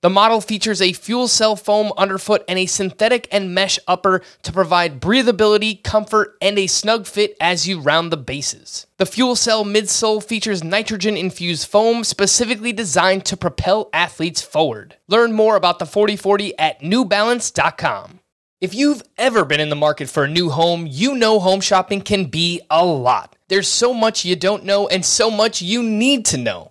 The model features a fuel cell foam underfoot and a synthetic and mesh upper to provide breathability, comfort, and a snug fit as you round the bases. The fuel cell midsole features nitrogen infused foam specifically designed to propel athletes forward. Learn more about the 4040 at newbalance.com. If you've ever been in the market for a new home, you know home shopping can be a lot. There's so much you don't know and so much you need to know.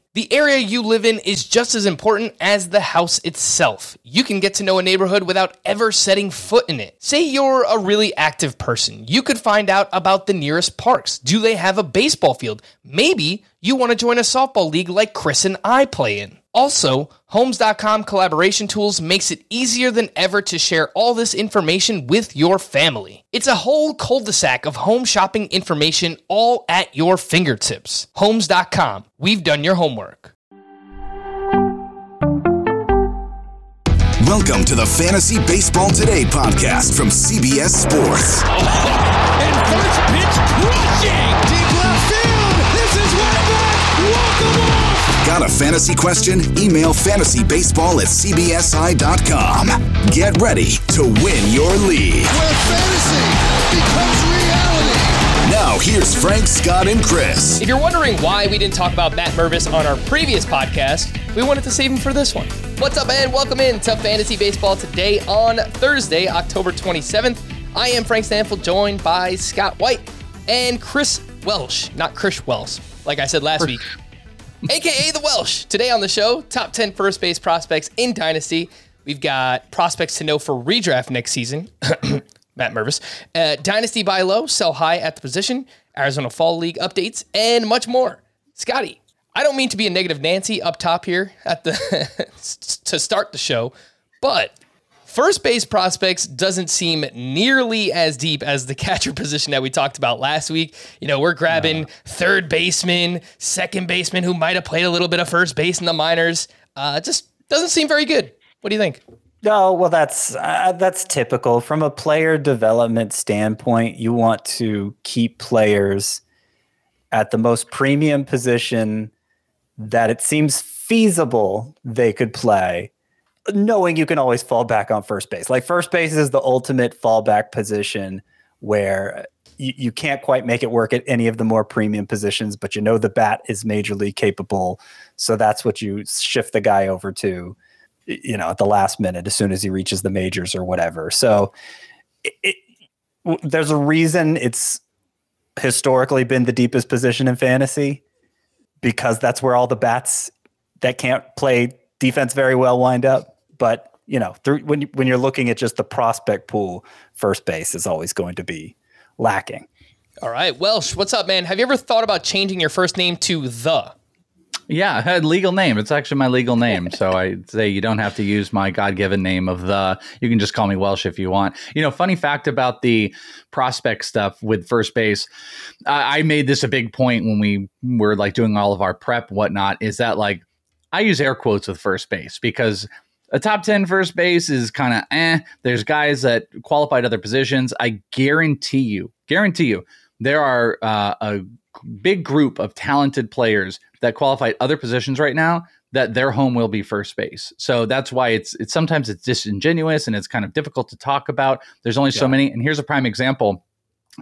The area you live in is just as important as the house itself. You can get to know a neighborhood without ever setting foot in it. Say you're a really active person. You could find out about the nearest parks. Do they have a baseball field? Maybe you want to join a softball league like Chris and I play in. Also, Homes.com collaboration tools makes it easier than ever to share all this information with your family. It's a whole cul-de-sac of home shopping information all at your fingertips. Homes.com. We've done your homework. Welcome to the Fantasy Baseball Today podcast from CBS Sports. and first pitch crushing Got a fantasy question? Email fantasybaseball at cbsi.com. Get ready to win your league. Where fantasy becomes reality. Now, here's Frank, Scott, and Chris. If you're wondering why we didn't talk about Matt Mervis on our previous podcast, we wanted to save him for this one. What's up, man? Welcome in to Fantasy Baseball today on Thursday, October 27th. I am Frank Stampfl, joined by Scott White and Chris Welsh, not Chris Wells, like I said last week aka the Welsh. Today on the show, top 10 first base prospects in Dynasty. We've got prospects to know for redraft next season. Matt Mervis. Uh, Dynasty buy low, sell high at the position, Arizona Fall League updates, and much more. Scotty, I don't mean to be a negative Nancy up top here at the to start the show, but First base prospects doesn't seem nearly as deep as the catcher position that we talked about last week. You know, we're grabbing third baseman, second baseman who might have played a little bit of first base in the minors. Uh, just doesn't seem very good. What do you think? No, well, that's uh, that's typical from a player development standpoint. You want to keep players at the most premium position that it seems feasible they could play knowing you can always fall back on first base. Like first base is the ultimate fallback position where you, you can't quite make it work at any of the more premium positions, but you know the bat is majorly capable. So that's what you shift the guy over to, you know, at the last minute as soon as he reaches the majors or whatever. So it, it, there's a reason it's historically been the deepest position in fantasy because that's where all the bats that can't play defense very well wind up. But you know, through, when you, when you're looking at just the prospect pool, first base is always going to be lacking. All right, Welsh, what's up, man? Have you ever thought about changing your first name to the? Yeah, I had legal name. It's actually my legal name. So I say you don't have to use my God given name of the. You can just call me Welsh if you want. You know, funny fact about the prospect stuff with first base. I, I made this a big point when we were like doing all of our prep, whatnot, is that like I use air quotes with first base because a top 10 first base is kind of eh. There's guys that qualified other positions. I guarantee you, guarantee you, there are uh, a big group of talented players that qualified other positions right now that their home will be first base. So that's why it's it's sometimes it's disingenuous and it's kind of difficult to talk about. There's only yeah. so many. And here's a prime example.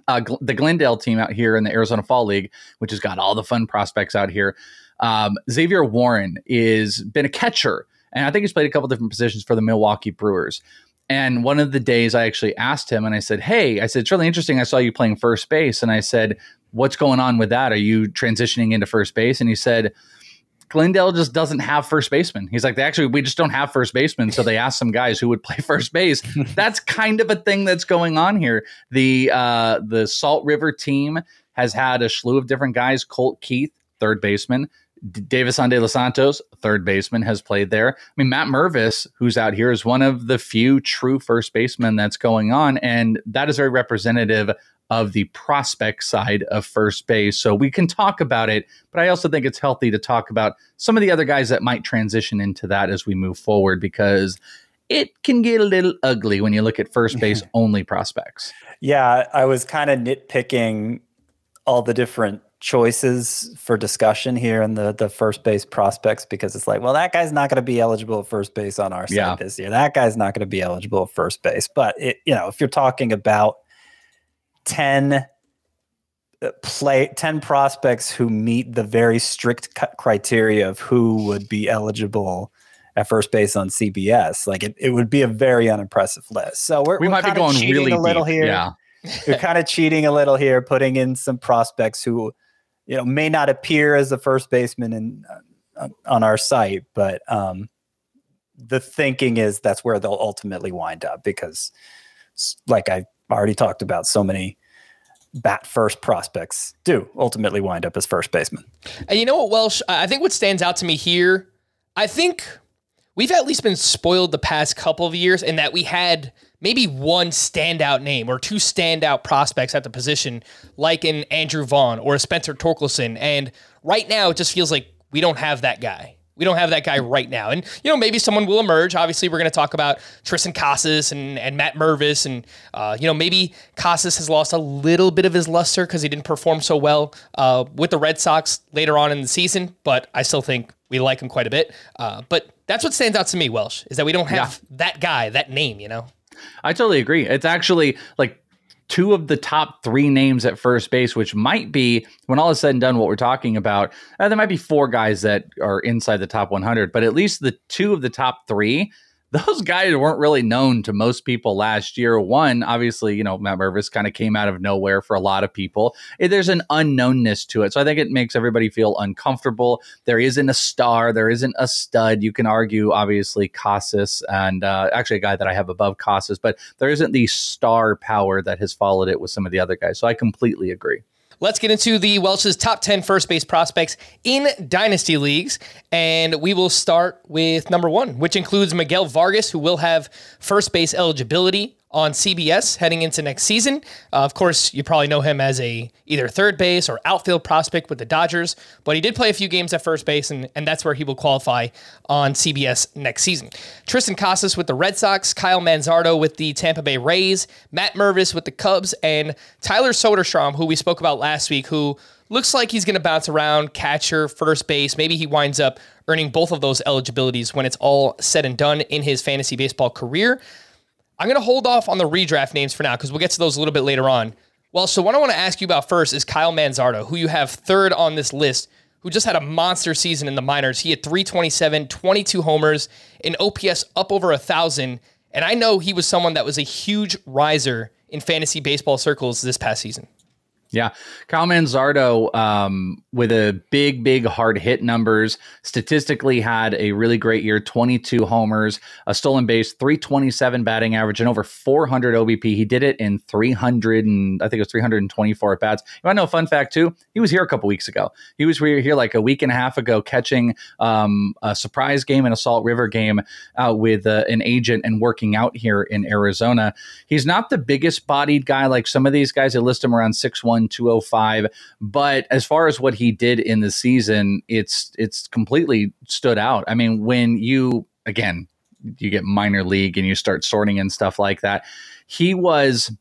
Uh, the Glendale team out here in the Arizona Fall League, which has got all the fun prospects out here. Um, Xavier Warren is been a catcher and I think he's played a couple different positions for the Milwaukee Brewers. And one of the days I actually asked him and I said, Hey, I said, it's really interesting. I saw you playing first base. And I said, What's going on with that? Are you transitioning into first base? And he said, Glendale just doesn't have first baseman. He's like, they actually, we just don't have first baseman. So they asked some guys who would play first base. that's kind of a thing that's going on here. The uh, the Salt River team has had a slew of different guys. Colt Keith, third baseman. D- Deyvison De Los Santos, third baseman, has played there. I mean, Matt Mervis, who's out here, is one of the few true first basemen that's going on. And that is very representative of the prospect side of first base. So we can talk about it, but I also think it's healthy to talk about some of the other guys that might transition into that as we move forward because it can get a little ugly when you look at first base only prospects. Yeah, I was kind of nitpicking all the different choices for discussion here in the the first base prospects because it's like, well, that guy's not going to be eligible at first base on our side Yeah. this year. That guy's not going to be eligible at first base. But it, you know, if you're talking about 10 uh, play 10 prospects who meet the very strict criteria of who would be eligible at first base on CBS, like it, it would be a very unimpressive list. So we're, We we're might be going really a little deep. here Yeah. we're kind of cheating a little here, putting in some prospects who, you know, may not appear as a first baseman in, on, on our site, but um, the thinking is that's where they'll ultimately wind up because, like I already talked about, so many bat first prospects do ultimately wind up as first baseman. And you know what, Welsh? I think what stands out to me here, I think we've at least been spoiled the past couple of years in that we had maybe one standout name or two standout prospects at the position, like an Andrew Vaughn or a Spencer Torkelson. And right now, it just feels like we don't have that guy. We don't have that guy right now. And, you know, maybe someone will emerge. Obviously, we're going to talk about Triston Casas and, and Matt Mervis. And, uh, you know, maybe Casas has lost a little bit of his luster because he didn't perform so well uh, with the Red Sox later on in the season. But I still think we like him quite a bit. Uh, but that's what stands out to me, Welsh, is that we don't have that guy, that name, you know? I totally agree. It's actually like two of the top three names at first base, which might be, when all is said and done, what we're talking about. Uh, there might be four guys that are inside the top 100, but at least the two of the top three, those guys weren't really known to most people last year. One, obviously, you know, Matt Mervis kind of came out of nowhere for a lot of people. Eh, There's an unknownness to it. So I think it makes everybody feel uncomfortable. There isn't a star, there isn't a stud. You can argue, obviously, Casas and uh, actually a guy that I have above Casas, but there isn't the star power that has followed it with some of the other guys. So I completely agree. Let's get into the Welsh's top 10 first base prospects in dynasty leagues. And we will start with number one, which includes Miguel Vargas, who will have first base eligibility on CBS heading into next season. Uh, of course, you probably know him as a either third base or outfield prospect with the Dodgers, but he did play a few games at first base, and, and that's where he will qualify on CBS next season. Triston Casas with the Red Sox, Kyle Manzardo with the Tampa Bay Rays, Matt Mervis with the Cubs, and Tyler Soderstrom, who we spoke about last week, who looks like he's going to bounce around catcher, first base. Maybe he winds up earning both of those eligibilities when it's all said and done in his fantasy baseball career. I'm going to hold off on the redraft names for now because we'll get to those a little bit later on. Well, so what I want to ask you about first is Kyle Manzardo, who you have third on this list, who just had a monster season in the minors. He had 327, 22 homers, an OPS up over a 1,000. And I know he was someone that was a huge riser in fantasy baseball circles this past season. Yeah. Kyle Manzardo, um, with a big, big hard hit numbers, statistically had a really great year 22 homers, a stolen base, 327 batting average, and over 400 OBP. He did it in 300 and I think it was 324 at bats. You want to know a fun fact, too? He was here a couple weeks ago. He was here like a week and a half ago catching um, a surprise game and a Salt River game uh, with uh, an agent and working out here in Arizona. He's not the biggest bodied guy like some of these guys. I list him around 6'1, 205. But as far as what he did in the season, it's it's completely stood out. I mean, when you again you get minor league and you start sorting and stuff like that, he was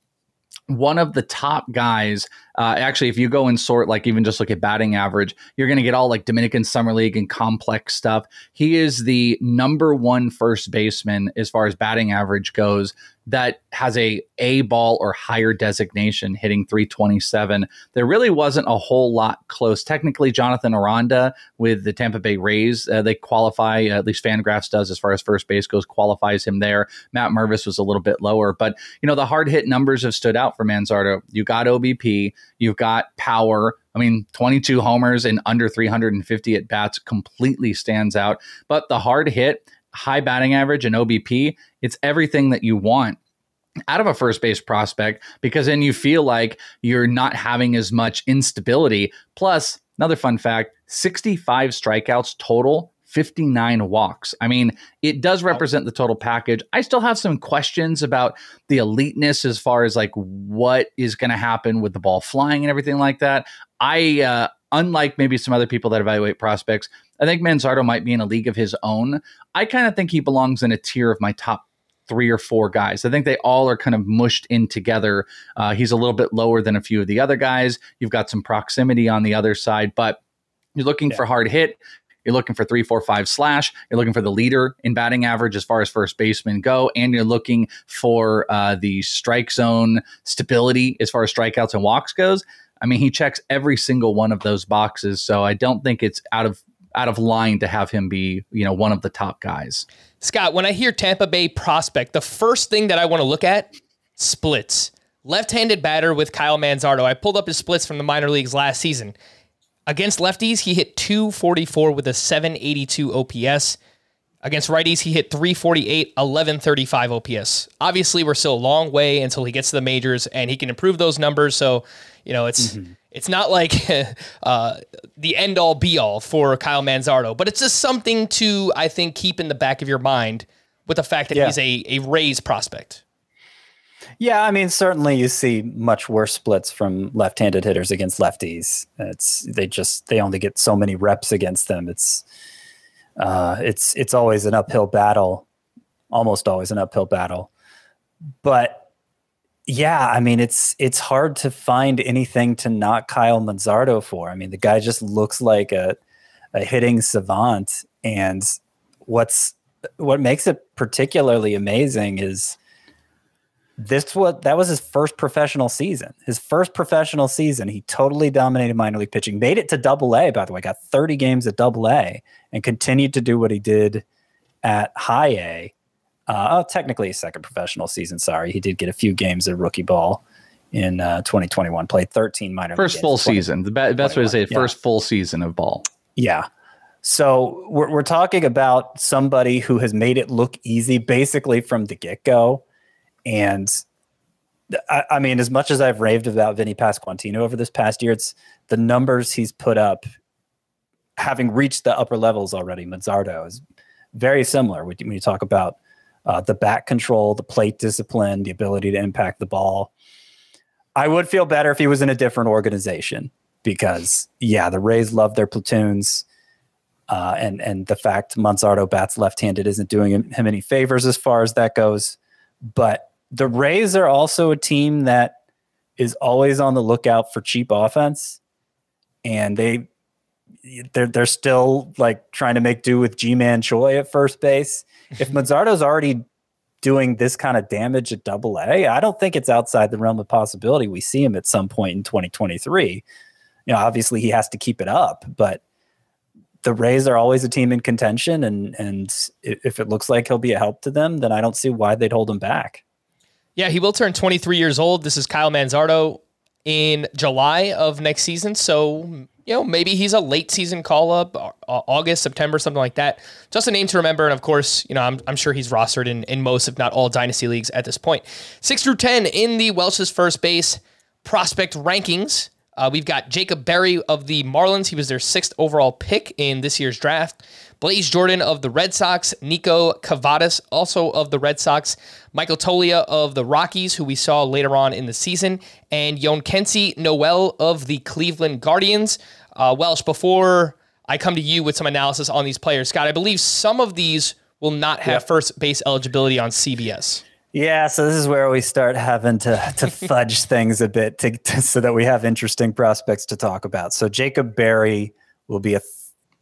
one of the top guys. Uh, actually, if you go and sort, like even just look at batting average, you're going to get all like Dominican Summer League and complex stuff. He is the number one first baseman as far as batting average goes that has a A ball or higher designation hitting 327. There really wasn't a whole lot close. Technically, Jonathan Aranda with the Tampa Bay Rays, uh, they qualify, at least Fangraphs does as far as first base goes, qualifies him there. Matt Mervis was a little bit lower, but you know, the hard hit numbers have stood out for Manzardo. You got OBP, You've got power. I mean, 22 homers and under 350 at bats completely stands out. But the hard hit, high batting average, and OBP, it's everything that you want out of a first base prospect because then you feel like you're not having as much instability. Plus, another fun fact 65 strikeouts total 59 walks. I mean, it does represent the total package. I still have some questions about the eliteness as far as like what is going to happen with the ball flying and everything like that. I, uh, unlike maybe some other people that evaluate prospects, I think Manzardo might be in a league of his own. I kind of think he belongs in a tier of my top three or four guys. I think they all are kind of mushed in together. Uh, he's a little bit lower than a few of the other guys. You've got some proximity on the other side, but you're looking yeah. for hard hit. You're looking for three, four, five slash. You're looking for the leader in batting average as far as first baseman go, and you're looking for uh, the strike zone stability as far as strikeouts and walks goes. I mean, he checks every single one of those boxes, so I don't think it's out of out of line to have him be, you know, one of the top guys. Scott, when I hear Tampa Bay prospect, the first thing that I want to look at splits. Left-handed batter with Kyle Manzardo. I pulled up his splits from the minor leagues last season. Against lefties, he hit 244 with a 782 OPS. Against righties, he hit 348, 1135 OPS. Obviously, we're still a long way until he gets to the majors and he can improve those numbers. So, you know, it's mm-hmm. it's not like uh, the end all be all for Kyle Manzardo, but it's just something to I think keep in the back of your mind with the fact that yeah. he's a a Rays prospect. Yeah, I mean, certainly you see much worse splits from left-handed hitters against lefties. It's they just they only get so many reps against them. It's uh, it's it's always an uphill battle, almost always an uphill battle. But yeah, I mean, it's it's hard to find anything to knock Kyle Manzardo for. I mean, the guy just looks like a a hitting savant, and what's what makes it particularly amazing is this what that was his first professional season. His first professional season, he totally dominated minor league pitching. Made it to Double A, by the way, got 30 games at Double A, and continued to do what he did at High A. Uh, oh, technically, his second professional season. Sorry, he did get a few games of rookie ball in uh, 2021. Played 13 minor. First full season. The best way to say it. Yeah. First full season of ball. Yeah. So we're, we're talking about somebody who has made it look easy basically from the get go and I, I, mean, as much as I've raved about Vinny Pasquantino over this past year, it's the numbers he's put up, having reached the upper levels already. Manzardo is very similar when you talk about uh, the back control, the plate discipline, the ability to impact the ball. I would feel better if he was in a different organization because, yeah, the Rays love their platoons. Uh, and and the fact Manzardo bats left-handed isn't doing him any favors as far as that goes. But the Rays are also a team that is always on the lookout for cheap offense, and they they're they're still like trying to make do with Ji-Man Choi at first base. If Manzardo's already doing this kind of damage at Double A, I don't think it's outside the realm of possibility we see him at some point in 2023. You know, obviously he has to keep it up, but the Rays are always a team in contention, and and if it looks like he'll be a help to them, then I don't see why they'd hold him back. Yeah, he will turn 23 years old. This is Kyle Manzardo in July of next season. So, you know, maybe he's a late season call up, uh, August, September, something like that. Just a name to remember. And of course, you know, I'm, I'm sure he's rostered in, in most, if not all, dynasty leagues at this point. Six through 10 in the Welsh's first base prospect rankings. Uh, we've got Jacob Berry of the Marlins. He was their sixth overall pick in this year's draft. Blaze Jordan of the Red Sox, Niko Kavadas, also of the Red Sox, Michael Toglia of the Rockies, who we saw later on in the season, and Jhonkensy Noel of the Cleveland Guardians. Uh, Welsh, before I come to you with some analysis on these players, Scott, I believe some of these will not have first base eligibility on CBS. Yeah, so this is where we start having to to fudge things a bit to, to, so that we have interesting prospects to talk about. So Jacob Berry will be a,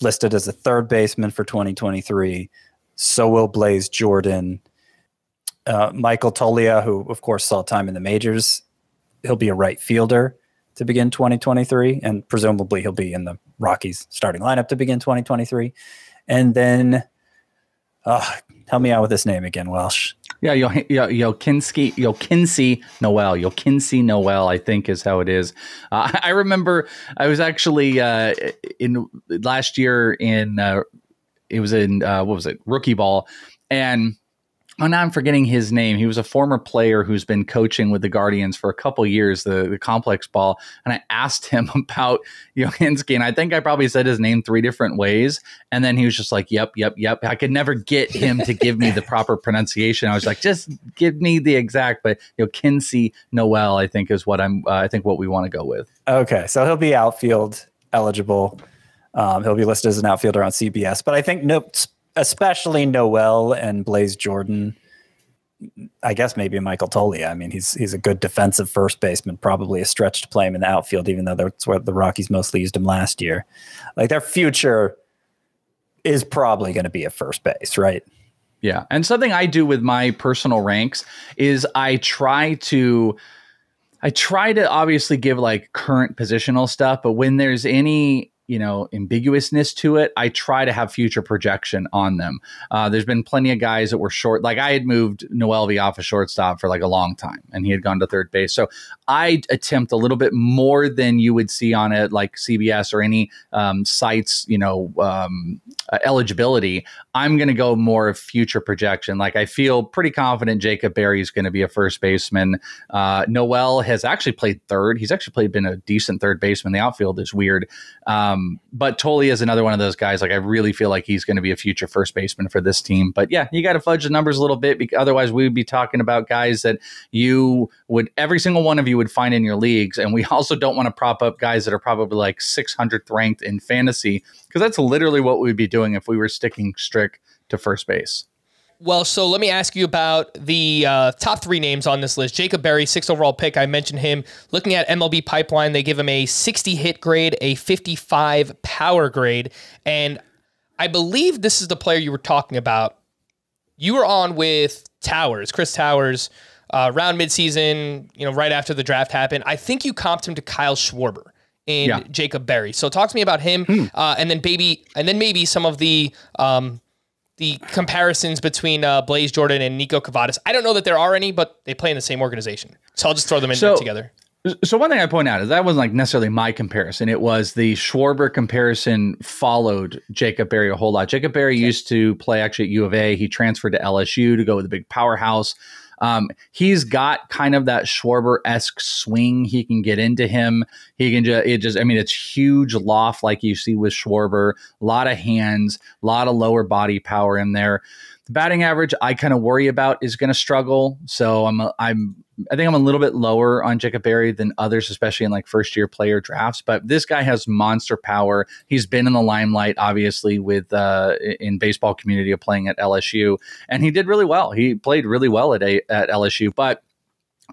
listed as a third baseman for 2023. So will Blaze Jordan. Uh, Michael Toglia, who of course saw time in the majors, he'll be a right fielder to begin 2023, and presumably he'll be in the Rockies starting lineup to begin 2023. And then, uh, help me out with this name again, Welsh. Yeah, Yo, Yo, Yokinski, Yokinsey Noel, Yokinsey Noel, I think is how it is. Uh, I remember I was actually uh, in last year in uh, it was in uh, what was it? Rookie ball, and oh, now I'm forgetting his name. He was a former player who's been coaching with the Guardians for a couple years, the, the complex ball. And I asked him about Johansky, and I think I probably said his name three different ways. And then he was just like, yep, yep, yep. I could never get him to give me the proper pronunciation. I was like, just give me the exact, but you know, Kinsey Noel, I think is what I'm, uh, I think what we want to go with. Okay. So he'll be outfield eligible. Um, he'll be listed as an outfielder on CBS, but I think no, especially Noel and Blaze Jordan. I guess maybe Michael Toglia. I mean, he's he's a good defensive first baseman, probably a stretch to play him in the outfield, even though that's where the Rockies mostly used him last year. Like their future is probably going to be at first base, right? Yeah. And something I do with my personal ranks is I try to I try to obviously give like current positional stuff, but when there's any you know ambiguousness to it i try to have future projection on them. Uh, there's been plenty of guys that were short like i had moved noelvi off a shortstop for like a long time and he had gone to third base. So i attempt a little bit more than you would see on it like cbs or any um, sites you know um, uh, eligibility. I'm going to go more of future projection. Like i feel pretty confident jacob berry is going to be a first baseman. Uh, noel has actually played third. He's actually played been a decent third baseman. The outfield is weird. Um, um, but Toglia is another one of those guys. Like I really feel like he's going to be a future first baseman for this team. But yeah, you got to fudge the numbers a little bit because otherwise we would be talking about guys that you would every single one of you would find in your leagues. And we also don't want to prop up guys that are probably like 600th ranked in fantasy because that's literally what we'd be doing if we were sticking strict to first base. Well, so let me ask you about the uh, top three names on this list. Jacob Berry, sixth overall pick. I mentioned him. Looking at MLB Pipeline, they give him a 60 hit grade, a 55 power grade. And I believe this is the player you were talking about. You were on with Towers, Chris Towers, uh, around midseason, you know, right after the draft happened. I think you comped him to Kyle Schwarber in yeah. Jacob Berry. So talk to me about him, hmm. uh, and then baby, and then maybe some of the um, the comparisons between uh, Blaze Jordan and Niko Kavadas. I don't know that there are any, but they play in the same organization. So I'll just throw them in so, together. So one thing I point out is that wasn't like necessarily my comparison. It was the Schwarber comparison followed Jacob Berry a whole lot. Jacob Berry okay. used to play actually at U of A. He transferred to LSU to go with a big powerhouse. Um, he's got kind of that Schwarber esque swing. He can get into him. He can just, it just, I mean, it's huge loft like you see with Schwarber, a lot of hands, a lot of lower body power in there. The batting average I kind of worry about is going to struggle. So I'm I'm I think I'm a little bit lower on Jacob Berry than others, especially in like first year player drafts. But this guy has monster power. He's been in the limelight, obviously, with uh, in baseball community of playing at LSU, and he did really well. He played really well at a, at LSU, but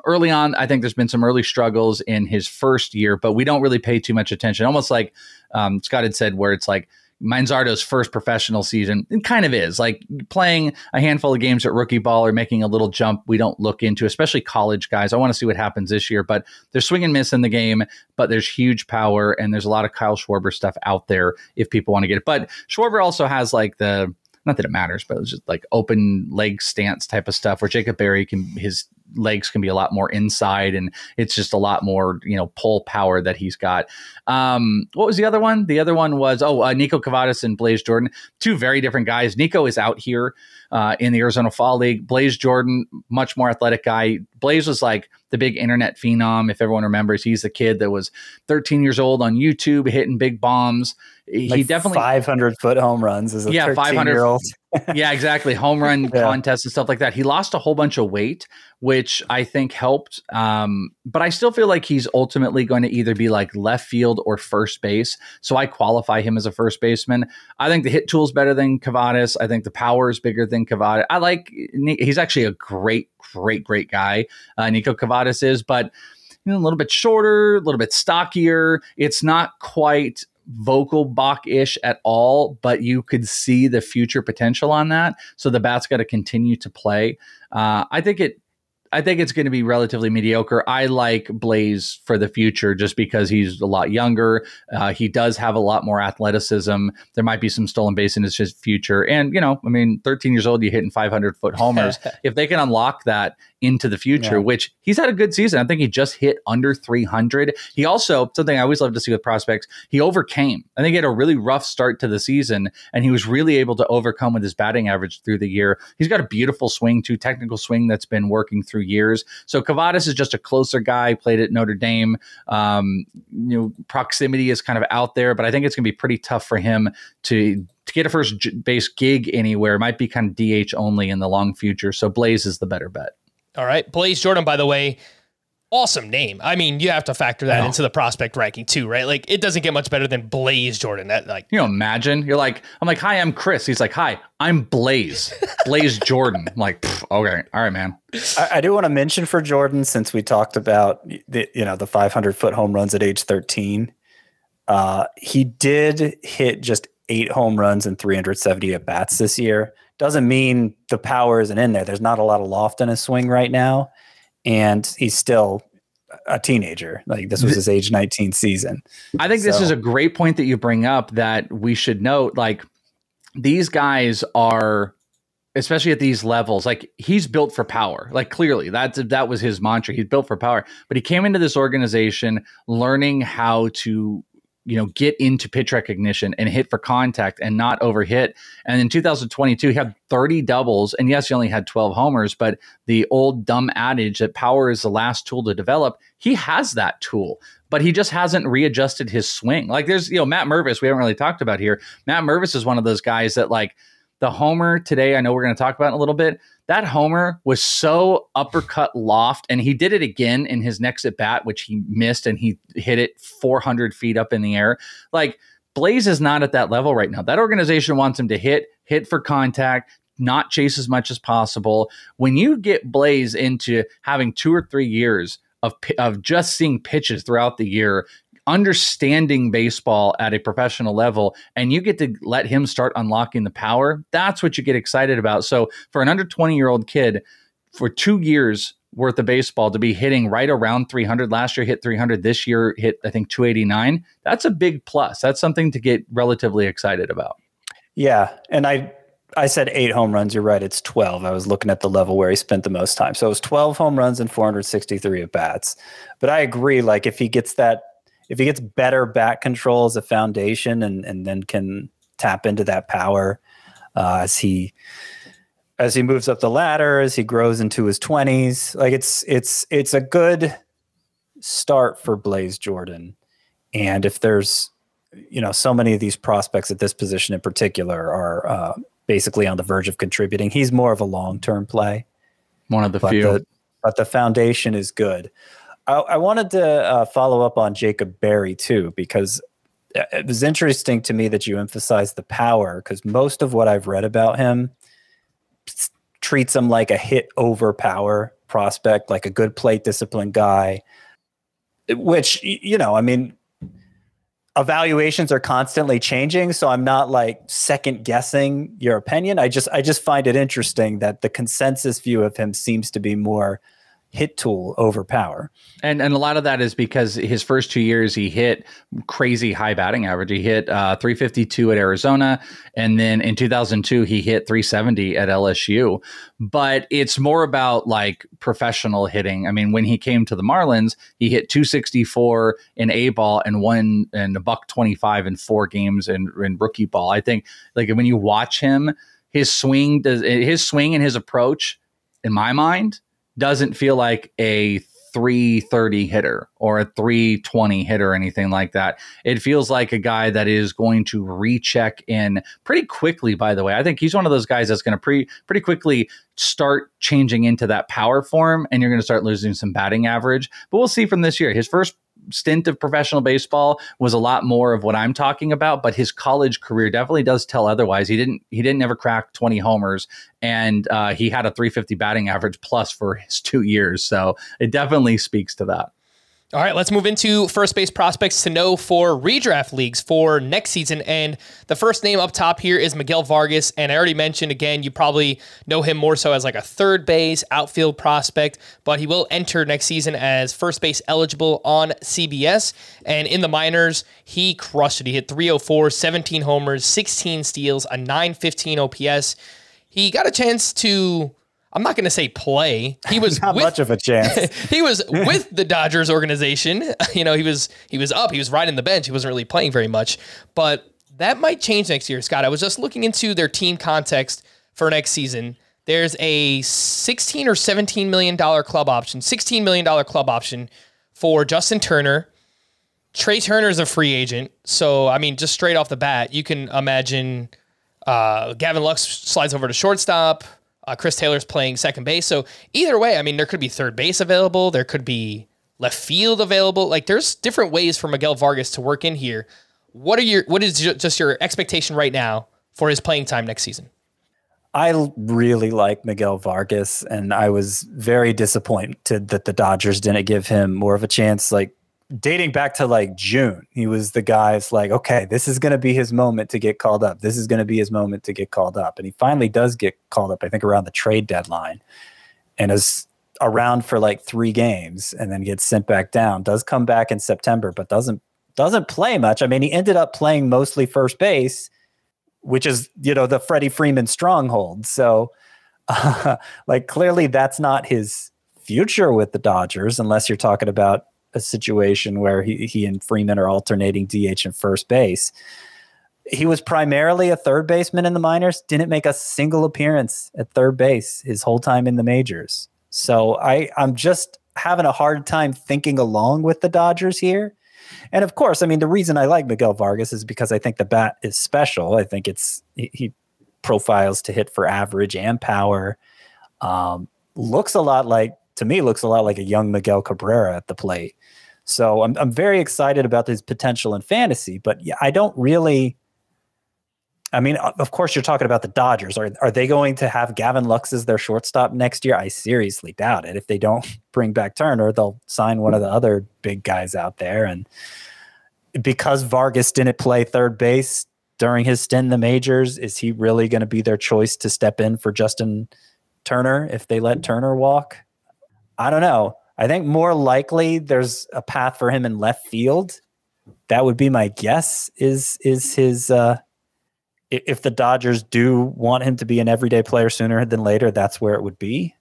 early on, I think there's been some early struggles in his first year, but we don't really pay too much attention. Almost like um, Scott had said, where it's like Manzardo's first professional season. It kind of is like playing a handful of games at rookie ball or making a little jump. We don't look into, especially college guys. I want to see what happens this year, but there's swing and miss in the game, but there's huge power and there's a lot of Kyle Schwarber stuff out there if people want to get it. But Schwarber also has like the not that it matters, but it's just like open leg stance type of stuff where Jacob Berry can his legs can be a lot more inside and it's just a lot more you know pull power that he's got. Um what was the other one? The other one was oh uh, niko kavadas and blaze jordan. Two very different guys. Nico is out here uh, in the arizona fall league. Blaze jordan much more athletic guy. Blaze was like the big internet phenom if everyone remembers. He's the kid that was 13 years old on youtube hitting big bombs. He like definitely 500 foot home runs as a yeah 500 year old yeah exactly. Home run yeah. contests and stuff like that. He lost a whole bunch of weight which i think helped um, but i still feel like he's ultimately going to either be like left field or first base so i qualify him as a first baseman. I think the hit tool is better than Kavadas. i think the power is bigger than Kavadas. i like he's actually a great great great guy uh, niko Kavadas is but you know, a little bit shorter, a little bit stockier. It's not quite Vogelbach-ish at all, but you could see the future potential on that. So the bat's got to continue to play. Uh, I think it. I think it's going to be relatively mediocre. I like Blaze for the future just because he's a lot younger. Uh, he does have a lot more athleticism. There might be some stolen base in his future. And, you know, I mean, 13 years old, you hitting 500 foot homers. if they can unlock that into the future, yeah. which he's had a good season. I think he just hit under 300. He also, something I always love to see with prospects, he overcame. I think he had a really rough start to the season, and he was really able to overcome with his batting average through the year. He's got a beautiful swing, too, technical swing that's been working through years. So Kavadas is just a closer guy, played at Notre Dame. Um, you know, proximity is kind of out there, but I think it's going to be pretty tough for him to to get a first base gig anywhere. It might be kind of DH only in the long future. So Blaze is the better bet. All right. Blaze Jordan, by the way, awesome name. I mean, you have to factor that into the prospect ranking too, right? Like it doesn't get much better than Blaze Jordan. That like you know, imagine you're like, I'm like, hi, I'm Chris. He's like, hi, I'm Blaze, Blaze Jordan. I'm like, okay, all right, man. I, I do want to mention for Jordan since we talked about the you know the 500 foot home runs at age 13. Uh, he did hit just eight home runs and 370 at bats this year doesn't mean the power isn't in there. There's not a lot of loft in his swing right now, and he's still a teenager. Like this was his age 19 season. I think so. this is a great point that you bring up that we should note. Like these guys are especially at these levels like he's built for power like clearly that's that was his mantra he's built for power but he came into this organization learning how to you know, get into pitch recognition and hit for contact and not overhit. And in 2022, he had 30 doubles. And yes, he only had 12 homers, but the old dumb adage that power is the last tool to develop, he has that tool, but he just hasn't readjusted his swing. Like there's, you know, Matt Mervis, we haven't really talked about here. Matt Mervis is one of those guys that like the homer today, I know we're going to talk about in a little bit that homer was so uppercut loft, and he did it again in his next at bat, which he missed, and he hit it 400 feet up in the air. Like Blaze is not at that level right now. That organization wants him to hit, hit for contact, not chase as much as possible. When you get Blaze into having two or three years of, of just seeing pitches throughout the year, understanding baseball at a professional level and you get to let him start unlocking the power, that's what you get excited about. So for an under 20 year old kid, for two years worth of baseball to be hitting right around 300 last year hit 300 this year hit i think 289 that's a big plus. That's something to get relatively excited about. Yeah and i i said eight home runs you're right it's 12 i was looking at the level where he spent the most time. So it was 12 home runs and 463 at bats. But i agree like if he gets that if he gets better bat control as a foundation and and then can tap into that power uh, as he as he moves up the ladder as he grows into his 20s like it's it's it's a good start for Blaze Jordan. And if there's you know so many of these prospects at this position in particular are uh, basically on the verge of contributing he's more of a long-term play. One of the few. the, but the foundation is good I, I wanted to uh, follow up on Jacob Berry too, because it was interesting to me that you emphasized the power, because most of what I've read about him treats him like a hit over power prospect, like a good plate discipline guy, which, you know, I mean, evaluations are constantly changing so i'm not like second guessing your opinion. I just i just find it interesting that the consensus view of him seems to be more hit tool over power. And and a lot of that is because his first two years he hit crazy high batting average. He hit uh, 352 at Arizona, and then in 2002 he hit 370 at LSU. But it's more about like professional hitting. I mean, when he came to the Marlins, he hit 264 in A ball and one and a buck 25 in four games in, in rookie ball. I think like when you watch him, his swing does his swing and his approach, in my mind doesn't feel like a 330 hitter or a 320 hitter or anything like that. It feels like a guy that is going to recheck in pretty quickly, by the way. I think he's one of those guys that's going to pre- pretty quickly start changing into that power form and you're going to start losing some batting average. But we'll see from this year. His first stint of professional baseball was a lot more of what I'm talking about, but his college career definitely does tell otherwise. He didn't he didn't ever crack 20 homers, and uh, he had a 350 batting average plus for his two years, so it definitely speaks to that. All right, let's move into first base prospects to know for redraft leagues for next season. And the first name up top here is Miguel Vargas. And I already mentioned again, you probably know him more so as like a third base outfield prospect, but he will enter next season as first base eligible on CBS. And in the minors, he crushed it. He hit 304, 17 homers, 16 steals, a 915 OPS. He got a chance to I'm not going to say play. He was not with, much of a chance. he was with the Dodgers organization. You know, he was he was up. He was riding the bench. He wasn't really playing very much, but that might change next year, Scott. I was just looking into their team context for next season. There's a 16 or 17 million dollar club option, 16 million dollar club option for Justin Turner. Trea Turner is a free agent, so I mean, just straight off the bat, you can imagine uh, Gavin Lux slides over to shortstop. Uh, Chris Taylor's playing second base. So either way, I mean, there could be third base available. There could be left field available. Like there's different ways for Miguel Vargas to work in here. What are your what is just your expectation right now for his playing time next season? I really like Miguel Vargas, and I was very disappointed that the Dodgers didn't give him more of a chance. Like dating back to like June, he was the guy's like, okay, this is going to be his moment to get called up. This is going to be his moment to get called up. And he finally does get called up, I think around the trade deadline and is around for like three games and then gets sent back down. Does come back in September, but doesn't doesn't play much. I mean, he ended up playing mostly first base, which is, you know, the Freddie Freeman stronghold. So uh, like clearly that's not his future with the Dodgers unless you're talking about a situation where he, he and Freeman are alternating DH and first base. He was primarily a third baseman in the minors, didn't make a single appearance at third base his whole time in the majors. So I, I'm just having a hard time thinking along with the Dodgers here. And of course, I mean, the reason I like Miguel Vargas is because I think the bat is special. I think it's, he, he profiles to hit for average and power. Um, looks a lot like, to me, looks a lot like a young Miguel Cabrera at the plate. So I'm I'm very excited about his potential in fantasy, but yeah, I don't really. I mean, of course, you're talking about the Dodgers. Are are they going to have Gavin Lux as their shortstop next year? I seriously doubt it. If they don't bring back Turner, they'll sign one of the other big guys out there. And because Vargas didn't play third base during his stint in the majors, is he really going to be their choice to step in for Justin Turner if they let Turner walk? I don't know. I think more likely there's a path for him in left field. That would be my guess. Is is his uh, if the Dodgers do want him to be an everyday player sooner than later, that's where it would be.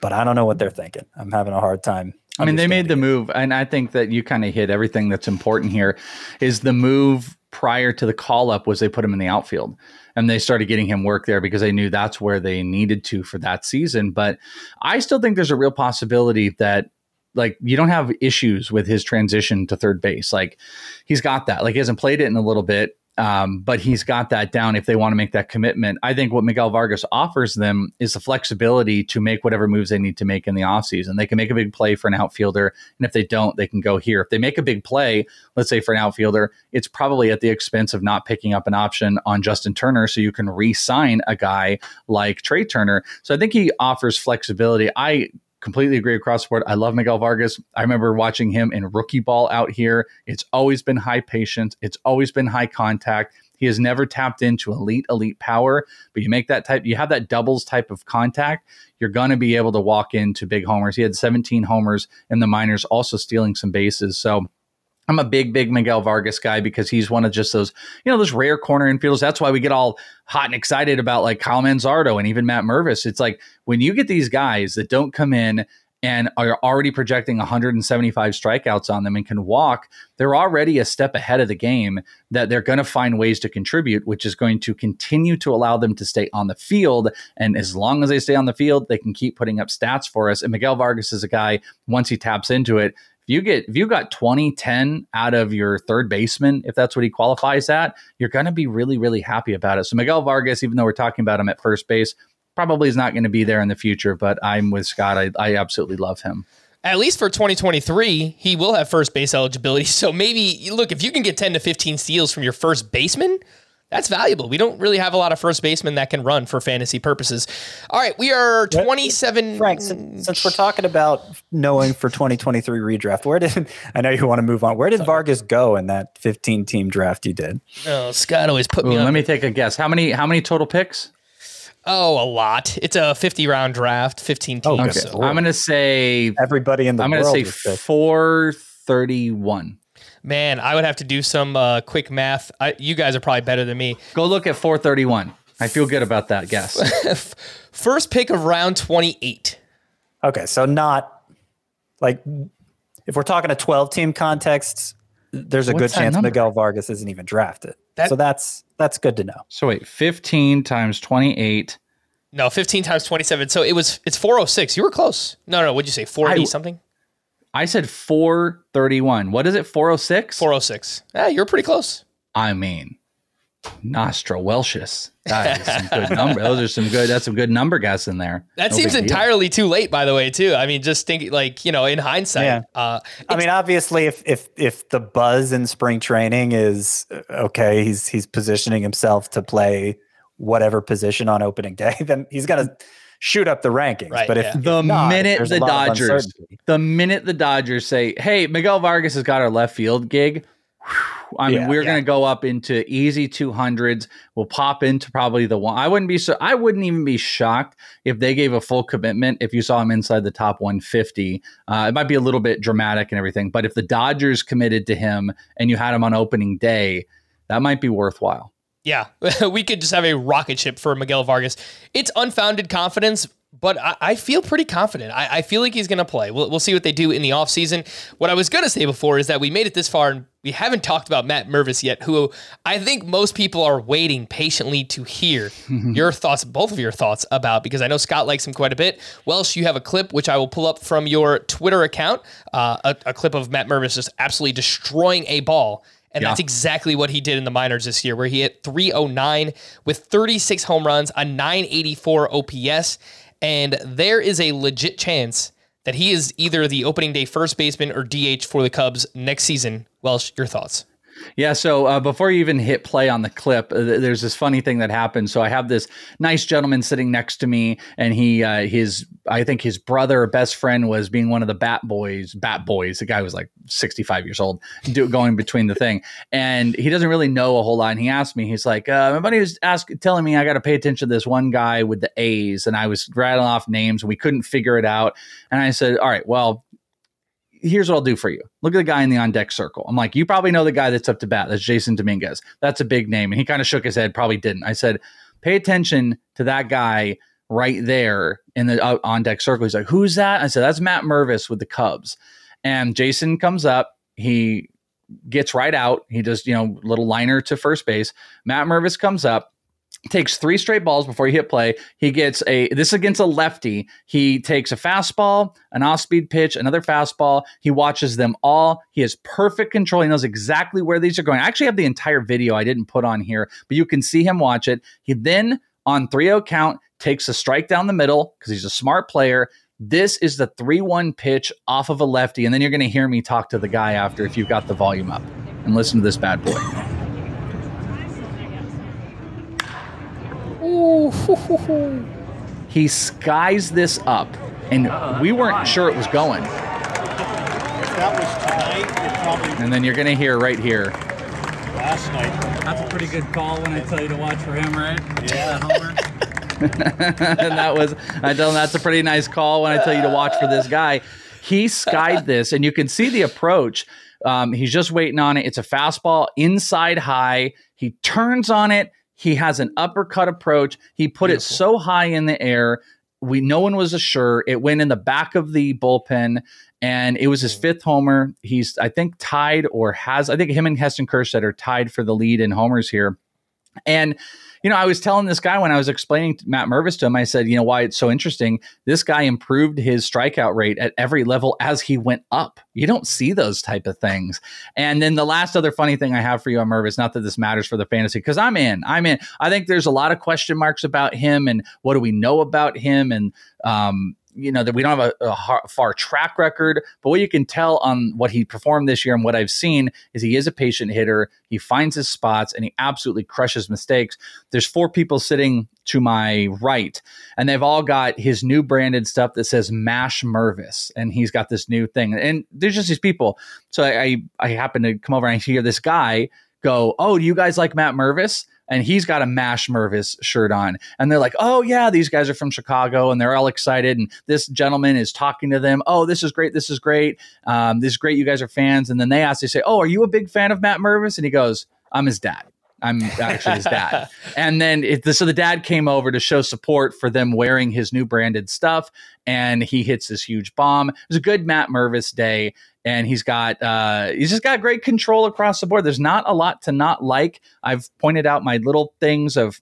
But I don't know what they're thinking. I'm having a hard time. I mean, they made the move, and I think that you kind of hit everything that's important here. Is the move prior to the call up was they put him in the outfield and they started getting him work there because they knew that's where they needed to for that season. But I still think there's a real possibility that like you don't have issues with his transition to third base. Like he's got that. Like he hasn't played it in a little bit. Um, but he's got that down if they want to make that commitment. I think what Miguel Vargas offers them is the flexibility to make whatever moves they need to make in the offseason. They can make a big play for an outfielder, and if they don't, they can go here. If they make a big play, let's say for an outfielder, it's probably at the expense of not picking up an option on Justin Turner so you can re sign a guy like Trea Turner. So I think he offers flexibility. I completely agree across the board. I love Miguel Vargas. I remember watching him in rookie ball out here. It's always been high patience, it's always been high contact. He has never tapped into elite, elite power, but you make that type, you have that doubles type of contact, you're going to be able to walk into big homers. He had 17 homers in the minors, also stealing some bases. So I'm a big, big Miguel Vargas guy because he's one of just those, you know, those rare corner infielders. That's why we get all hot and excited about like Kyle Manzardo and even Matt Mervis. It's like when you get these guys that don't come in and are already projecting 175 strikeouts on them and can walk, they're already a step ahead of the game that they're going to find ways to contribute, which is going to continue to allow them to stay on the field. And as long as they stay on the field, they can keep putting up stats for us. And Miguel Vargas is a guy, once he taps into it, you get if you got 20 10 out of your third baseman if that's what he qualifies at you're going to be really really happy about it. So miguel vargas even though we're talking about him at first base probably is not going to be there in the future but i'm with scott. I, I absolutely love him. At least for 2023, he will have first base eligibility. So maybe look if you can get 10 to 15 steals from your first baseman, that's valuable. We don't really have a lot of first basemen that can run for fantasy purposes. All right, we are 27. Frank, since, since we're talking about knowing for 2023 redraft, where did I know you want to move on? Where did Vargas go in that 15 team draft you did? Oh, Scott always put Ooh, me. Let me take a guess. How many? How many total picks? Oh, a lot. It's a 50 round draft, 15 teams. Oh, okay. so. I'm going to say everybody in the I'm going to say 431. Man, I would have to do some uh, quick math. I, you guys are probably better than me. Go look at four thirty one. I feel good about that guess. First pick of round 28. Okay, so not like if we're talking a 12 team context, there's a What's good chance number? Miguel Vargas isn't even drafted. That- so that's that's good to know. so wait, fifteen times twenty eight. No, 15 times 27. So it was it's 406. You were close. No, no, what'd you say? 480 I- something? I said four thirty one. What is it? Four oh six? 406. Yeah, you're pretty close. I mean, Nostra Welshus. That is some good number. Those are some good. That's some good number guess in there. That No seems big deal. entirely too late, by the way, too. I mean, just think like, you know, in hindsight. Yeah. Uh, I mean, obviously, if if if the buzz in spring training is uh, okay, he's he's positioning himself to play whatever position on opening day, then he's gonna shoot up the rankings. Right, but if yeah. The not, minute there's the Dodgers, the minute the Dodgers say, "Hey, Miguel Vargas has got our left field gig," whew, I mean, Yeah, we're yeah. going to go up into easy two hundreds. We'll pop into probably the one. I wouldn't be so. I wouldn't even be shocked if they gave a full commitment. If you saw him inside the top one fifty, uh, it might be a little bit dramatic and everything. But if the Dodgers committed to him and you had him on opening day, that might be worthwhile. Yeah, we could just have a rocket ship for Miguel Vargas. It's unfounded confidence, but I, I feel pretty confident. I, I feel like he's going to play. We'll, we'll see what they do in the offseason. What I was going to say before is that we made it this far and we haven't talked about Matt Mervis yet, who I think most people are waiting patiently to hear your thoughts, both of your thoughts about, because I know Scott likes him quite a bit. Welsh, you have a clip which I will pull up from your Twitter account, uh, a, a clip of Matt Mervis just absolutely destroying a ball. And Yeah. that's exactly what he did in the minors this year, where he hit 309 with 36 home runs, a 984 OPS. And there is a legit chance that he is either the opening day first baseman or DH for the Cubs next season. Welsh, your thoughts? Yeah. So uh, before you even hit play on the clip, uh, th- there's this funny thing that happened. So I have this nice gentleman sitting next to me, and he, uh, his, I think his brother or best friend was being one of the bat boys. Bat boys. The guy was like 65 years old, do, going between the thing, and he doesn't really know a whole lot. And he asked me, he's like, uh, my buddy was asking, telling me I got to pay attention to this one guy with the A's, and I was rattling off names, and we couldn't figure it out. And I said, all right, well, here's what I'll do for you. Look at the guy in the on deck circle. I'm like, you probably know the guy that's up to bat. That's Jasson Dominguez. That's a big name. And he kind of shook his head, probably didn't. I said, pay attention to that guy right there in the uh, on deck circle. He's like, who's that? I said, that's Matt Mervis with the Cubs. And Jasson comes up. He gets right out. He does, you know, little liner to first base. Matt Mervis comes up takes three straight balls before he hit play. He gets a this is against a lefty. He takes a fastball, an off-speed pitch, another fastball. He watches them all. He has perfect control. He knows exactly where these are going. I actually have the entire video I didn't put on here, but you can see him watch it. He then on 3-0 count takes a strike down the middle because he's a smart player. This is the 3-1 pitch off of a lefty and then you're going to hear me talk to the guy after if you've got the volume up. And listen to this bad boy. He skies this up, and we weren't sure it was going. If that was tonight, it probably And then you're going to hear right here. last night. That's a pretty good call when I tell you to watch for him, right? Yeah. Homer. and that was, I tell him that's a pretty nice call when I tell you to watch for this guy. He skied this, and you can see the approach. Um, he's just waiting on it. It's a fastball inside high. He turns on it. He has an uppercut approach. He put it so high in the air. We no one was assured. It went in the back of the bullpen, and it was his fifth homer. He's I think tied or has I think him and Heston Kjerstad are tied for the lead in homers here. And you know, I was telling this guy when I was explaining to Matt Mervis to him, I said, you know, why it's so interesting. This guy improved his strikeout rate at every level as he went up. You don't see those type of things. And then the last other funny thing I have for you on Mervis, not that this matters for the fantasy, because I'm in. I'm in. I think there's a lot of question marks about him and what do we know about him and um, you know that we don't have a, a far track record, but what you can tell on what he performed this year and what I've seen is he is a patient hitter. He finds his spots and he absolutely crushes mistakes. There's four people sitting to my right, and they've all got his new branded stuff that says Mash Mervis, and he's got this new thing. And there's just these people. So I I, I happen to come over and I hear this guy go, "Oh, do you guys like Matt Mervis?" And he's got a Mash Mervis shirt on. And they're like, oh, yeah, these guys are from Chicago and they're all excited. And this gentleman is talking to them. Oh, this is great. This is great. Um, this is great. You guys are fans. And then they ask, they say, oh, are you a big fan of Matt Mervis? And he goes, I'm his dad. I'm actually his dad. and then it, so the dad came over to show support for them wearing his new branded stuff. And he hits this huge bomb. It was a good Matt Mervis day and he's got uh, he's just got great control across the board. There's not a lot to not like. I've pointed out my little things of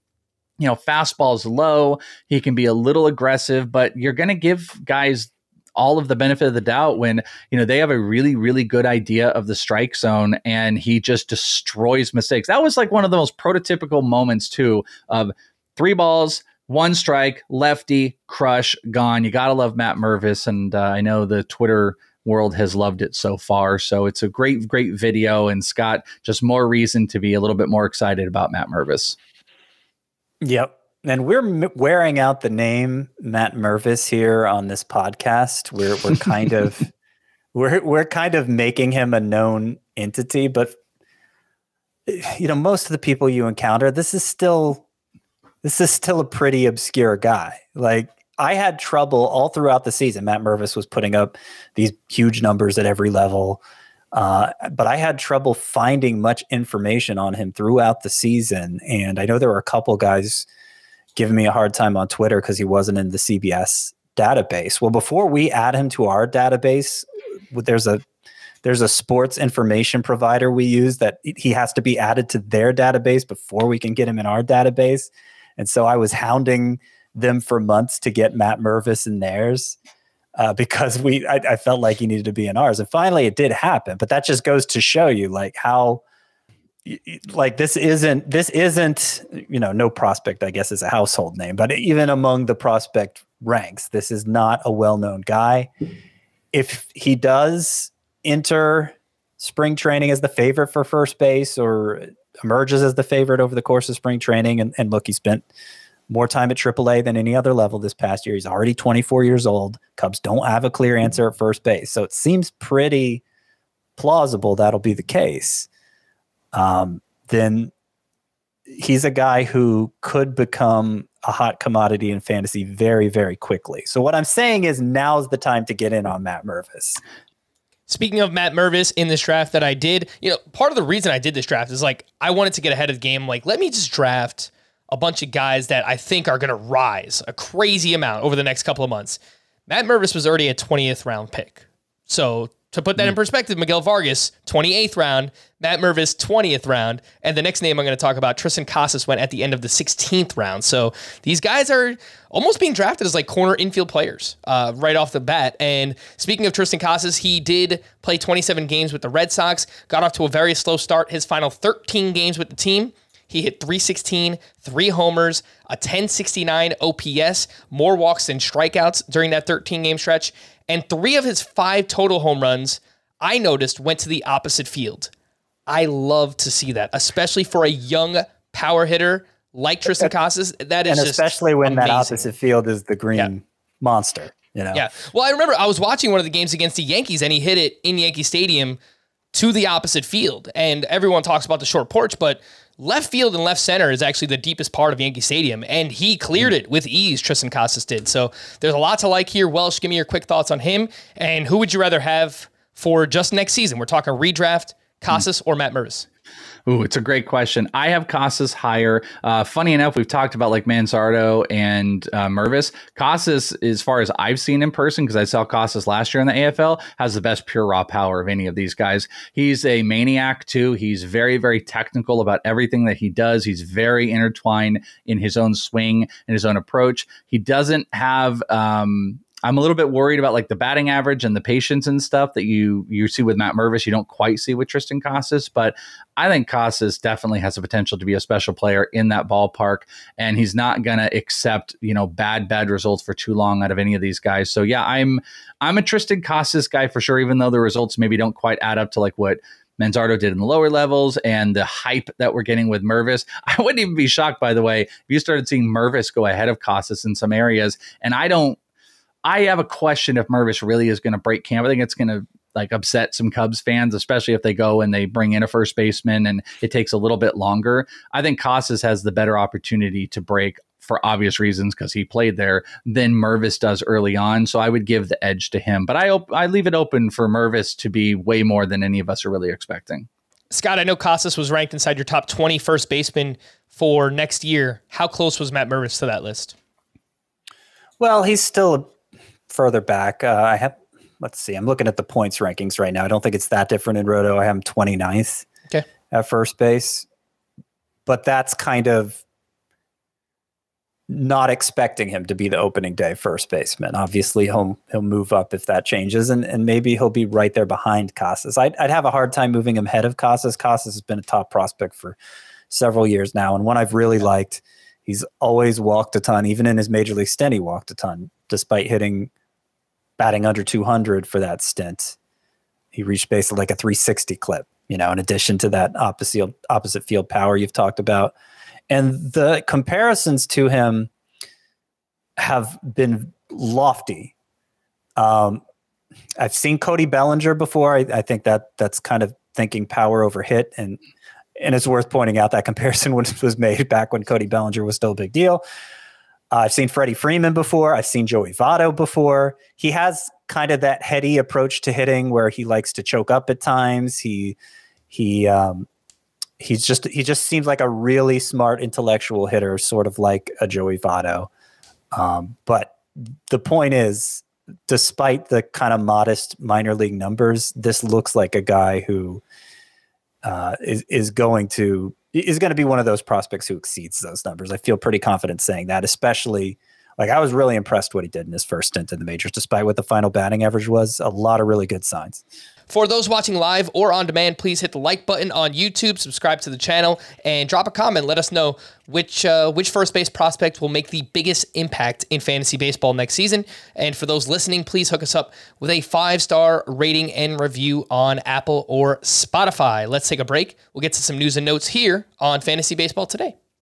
you know fastball's low. He can be a little aggressive, but you're going to give guys all of the benefit of the doubt when you know they have a really really good idea of the strike zone and he just destroys mistakes. That was like one of the most prototypical moments too of three balls one strike, lefty, crush, gone. You got to love Matt Mervis. And uh, I know the Twitter world has loved it so far. So it's a great, great video. And Scott, just more reason to be a little bit more excited about Matt Mervis. Yep. And we're m- wearing out the name Matt Mervis here on this podcast. We're we're kind of we're we're kind of making him a known entity, but you know, most of the people you encounter, this is still this is still a pretty obscure guy. Like I had trouble all throughout the season. Matt Mervis was putting up these huge numbers at every level. Uh, but I had trouble finding much information on him throughout the season. And I know there were a couple guys giving me a hard time on Twitter because he wasn't in the CBS database. Well, before we add him to our database, there's a there's a sports information provider we use that he has to be added to their database before we can get him in our database. And so I was hounding them for months to get Matt Mervis in theirs uh, because we I, I, felt like he needed to be in ours, and finally it did happen. But that just goes to show you like how like this isn't this isn't you know no prospect I guess is a household name, but even among the prospect ranks, this is not a well known guy. If he does enter spring training as the favorite for first base or emerges as the favorite over the course of spring training and, and look he spent more time at AAA than any other level this past year. He's already 24 years old. Cubs don't have a clear answer at first base. So it seems pretty plausible that'll be the case. Um, then he's a guy who could become a hot commodity in fantasy very, very quickly. So what I'm saying is now's the time to get in on Matt Mervis. Speaking of Matt Mervis in this draft that I did, you know, part of the reason I did this draft is like I wanted to get ahead of the game. Like, let me just draft a bunch of guys that I think are going to rise a crazy amount over the next couple of months. Matt Mervis was already a 20th round pick. So to put that mm. in hmm. perspective, Miguel Vargas, 28th round, Matt Mervis, 20th round, and the next name I'm going to talk about, Triston Casas, went at the end of the 16th round. So these guys are almost being drafted as like corner infield players uh, right off the bat. And speaking of Triston Casas, he did play 27 games with the Red Sox, got off to a very slow start. His final 13 games with the team, he hit 316, three homers, a 1069 OPS, more walks than strikeouts during that 13 game stretch. And three of his five total home runs, I noticed, went to the opposite field. I love to see that, especially for a young power hitter like Triston Casas. That is and especially when amazing. that opposite field is the green yeah. monster. You know? Yeah. Well, I remember I was watching one of the games against the Yankees, and he hit it in Yankee Stadium to the opposite field. And everyone talks about the short porch, but left field and left center is actually the deepest part of Yankee Stadium, and he cleared mm. it with ease. Triston Casas did. So there's a lot to like here. Welsh, give me your quick thoughts on him, and who would you rather have for just next season? We're talking redraft, hmm. Casas or Matt Mervis. Ooh, it's a great question. I have Casas higher. Uh, funny enough, we've talked about like Manzardo and uh, Mervis. Casas, as far as I've seen in person, because I saw Casas last year in the AFL, has the best pure raw power of any of these guys. He's a maniac too. He's very, very technical about everything that he does. He's very intertwined in his own swing and his own approach. He doesn't have um, I'm a little bit worried about like the batting average and the patience and stuff that you you see with Matt Mervis. You don't quite see with Triston Casas, but I think Casas definitely has the potential to be a special player in that ballpark, and he's not going to accept you know bad bad results for too long out of any of these guys. So yeah, I'm I'm a Triston Casas guy for sure, even though the results maybe don't quite add up to like what Manzardo did in the lower levels and the hype that we're getting with Mervis. I wouldn't even be shocked, by the way, if you started seeing Mervis go ahead of Casas in some areas. And I don't, I have a question if Mervis really is going to break camp. I think it's going to like upset some Cubs fans, especially if they go and they bring in a first baseman and it takes a little bit longer. I think Casas has the better opportunity to break for obvious reasons because he played there than Mervis does early on. So I would give the edge to him. But I op- I leave it open for Mervis to be way more than any of us are really expecting. Scott, I know Casas was ranked inside your top 20 first baseman for next year. How close was Matt Mervis to that list? Well, he's still further back. Uh, I have, let's see, I'm looking at the points rankings right now. I don't think it's that different in Roto. I have him 29th okay. at first base. But that's kind of not expecting him to be the opening day first baseman. Obviously, he'll he'll move up if that changes, and and maybe he'll be right there behind Casas. I'd I'd have a hard time moving him ahead of Casas. Casas has been a top prospect for several years now, and one I've really liked. He's always walked a ton, even in his major league stint, he walked a ton, despite hitting batting under 200 for that stint. He reached basically like a 360 clip, you know, in addition to that opposite opposite field power you've talked about and the comparisons to him have been lofty. Um, I've seen Cody Bellinger before. I, I, think that that's kind of thinking power over hit, and and it's worth pointing out that comparison was, was made back when Cody Bellinger was still a big deal. Uh, I've seen Freddie Freeman before. I've seen Joey Votto before. He has kind of that heady approach to hitting where he likes to choke up at times. He he um, he's just he just seems like a really smart intellectual hitter, sort of like a Joey Votto. Um, but the point is, despite the kind of modest minor league numbers, this looks like a guy who uh, is is going to is going to be one of those prospects who exceeds those numbers. I feel pretty confident saying that, especially like I was really impressed what he did in his first stint in the majors, despite what the final batting average was. A lot of really good signs. For those watching live or on demand, please hit the like button on YouTube, subscribe to the channel, and drop a comment. Let us know which uh, which first base prospect will make the biggest impact in fantasy baseball next season. And for those listening, please hook us up with a five star rating and review on Apple or Spotify. Let's take a break. We'll get to some news and notes here on Fantasy Baseball today.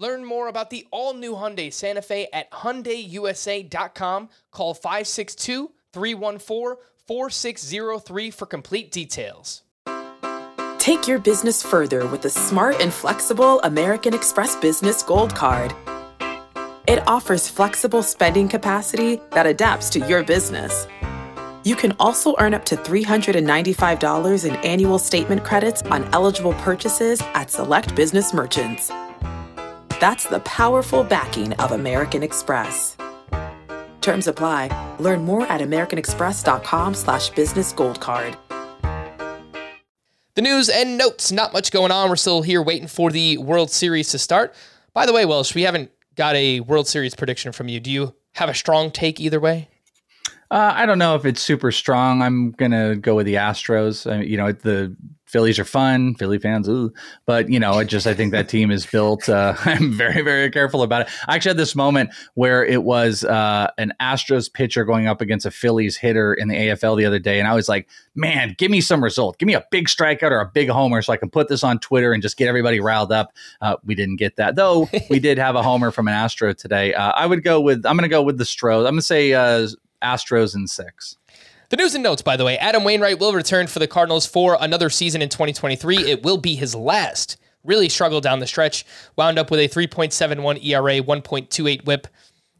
Learn more about the all-new Hyundai Santa Fe at hyundaiusa.com. Call 562-314-4603 for complete details. Take your business further with the smart and flexible American Express Business Gold Card. It offers flexible spending capacity that adapts to your business. You can also earn up to $395 in annual statement credits on eligible purchases at select business merchants. That's the powerful backing of American Express. Terms apply. Learn more at americanexpress.com slash. The news and notes, not much going on. We're still here waiting for the World Series to start. By the way, Welsh, we haven't got a World Series prediction from you. Do you have a strong take either way? Uh, I don't know if it's super strong. I'm gonna go with the Astros. I, you know, the Phillies are fun, Philly fans, ooh. But you know, it just I think that team is built. Uh, I'm very very careful about it. I actually had this moment where it was uh, an Astros pitcher going up against a Phillies hitter in the AFL the other day, and I was like, man, give me some result, give me a big strikeout or a big homer, so I can put this on Twitter and just get everybody riled up. Uh, we didn't get that though. we did have a homer from an Astro today. Uh, I would go with I'm going to go with the Stros. I'm going to say uh, Astros in six. The news and notes, by the way, Adam Wainwright will return for the Cardinals for another season in 2023. It will be his last really struggled down the stretch. Wound up with a 3.71 ERA, 1.28 whip.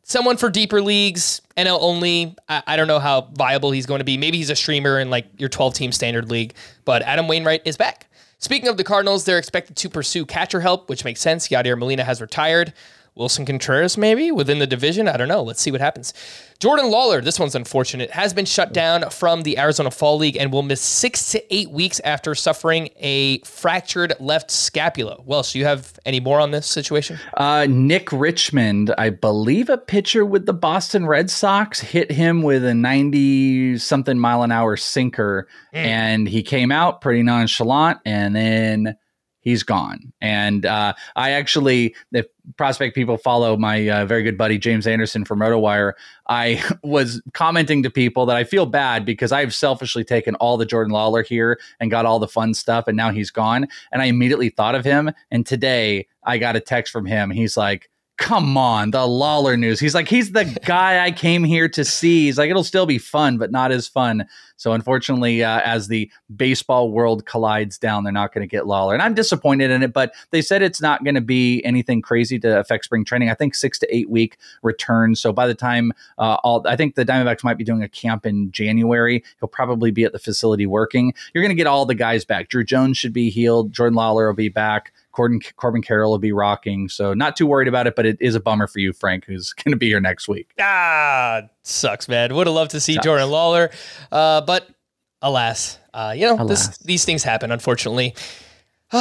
Someone for deeper leagues, NL only. I, I don't know how viable he's going to be. Maybe he's a streamer in like your 12 team standard league, but Adam Wainwright is back. Speaking of the Cardinals, they're expected to pursue catcher help, which makes sense. Yadier Molina has retired. Willson Contreras, maybe within the division. I don't know. Let's see what happens. Jordan Lawlar, this one's unfortunate, has been shut down from the Arizona Fall League and will miss six to eight weeks after suffering a fractured left scapula. Welsh, do you have any more on this situation? Uh, Nick Richmond, I believe a pitcher with the Boston Red Sox, hit him with a 90 something mile an hour sinker, mm. and he came out pretty nonchalant and then he's gone. And uh, I actually, if prospect people follow my uh, very good buddy James Anderson from RotoWire, I was commenting to people that I feel bad because I've selfishly taken all the Jordan Lawlar here and got all the fun stuff, and now he's gone. And I immediately thought of him. And today I got a text from him. He's like, come on, the Lawlar news. He's like, he's the guy I came here to see. He's like, it'll still be fun, but not as fun. So unfortunately, uh, as the baseball world collides down, they're not going to get Lawlar, and I'm disappointed in it. But they said it's not going to be anything crazy to affect spring training. I think six to eight week return. So by the time uh, all, I think the Diamondbacks might be doing a camp in January. He'll probably be at the facility working. You're going to get all the guys back. Drew Jones should be healed. Jordan Lawlar will be back. Corbin, Corbin Carroll will be rocking. So not too worried about it, but it is a bummer for you, Frank, who's going to be here next week. Ah, sucks, man. Would have loved to see sucks. Jordan Lawlar, uh, but alas, uh, you know, this, these things happen, unfortunately.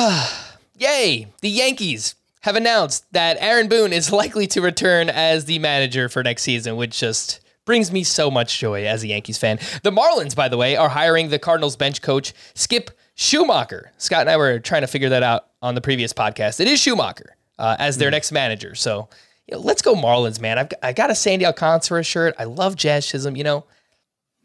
Yay! The Yankees have announced that Aaron Boone is likely to return as the manager for next season, which just brings me so much joy as a Yankees fan. The Marlins, by the way, are hiring the Cardinals bench coach Skip Schumaker. Scott and I were trying to figure that out on the previous podcast. It is Schumacher uh, as their mm. next manager. So you know, let's go Marlins, man. I've, I got a Sandy Alcantara shirt. I love Jazz Chisholm. You know,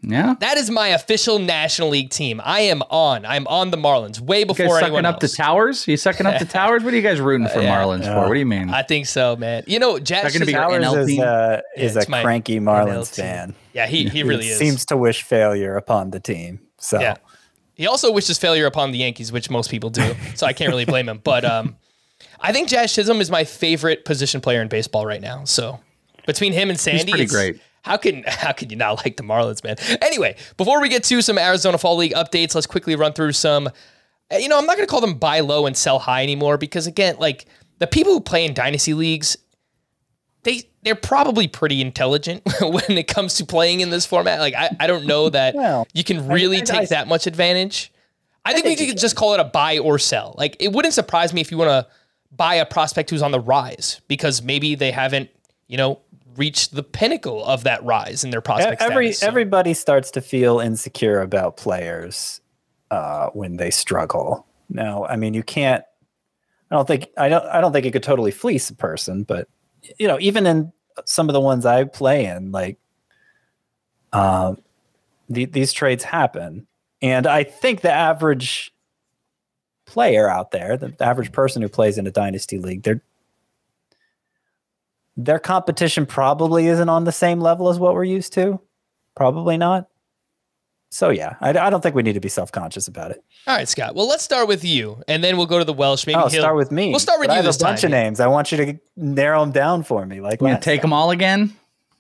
yeah, that is my official National League team. I am on. I'm on the Marlins way before anyone up the towers. You sucking up the towers? What are you guys rooting for uh, yeah, Marlins yeah. for? What do you mean? I think so, man. You know, Jazz Chisholm Towers is, uh, is a cranky Marlins fan. Yeah, he he really is. Seems to wish failure upon the team. So yeah. He also wishes failure upon the Yankees, which most people do. so I can't really blame him. But um, I think Jazz Chisholm is my favorite position player in baseball right now. So between him and Sandy, He's pretty great. How can how can you not like the Marlins, man? Anyway, before we get to some Arizona Fall League updates, let's quickly run through some. You know, I'm not going to call them buy low and sell high anymore because again, like the people who play in dynasty leagues, they they're probably pretty intelligent when it comes to playing in this format. Like I, I don't know that well, you can really I, I, take that much advantage. I think, think we could just call it a buy or sell. Like it wouldn't surprise me if you want to buy a prospect who's on the rise because maybe they haven't, you know, reached the pinnacle of that rise in their prospect. Every status, so. everybody starts to feel insecure about players uh, when they struggle. No, I mean you can't. I don't think I don't I don't think you could totally fleece a person, but you know, even in some of the ones I play in, like, uh, the, these trades happen, and I think the average player out there, the average person who plays in a dynasty league, their their competition probably isn't on the same level as what we're used to. Probably not. So yeah, I, I don't think we need to be self conscious about it. All right, Scott. Well, let's start with you, and then we'll go to the Welsh. Maybe oh, start with me. We'll start with but you. I have a bunch time, of names. I want you to narrow them down for me. Like, you take time. them all again.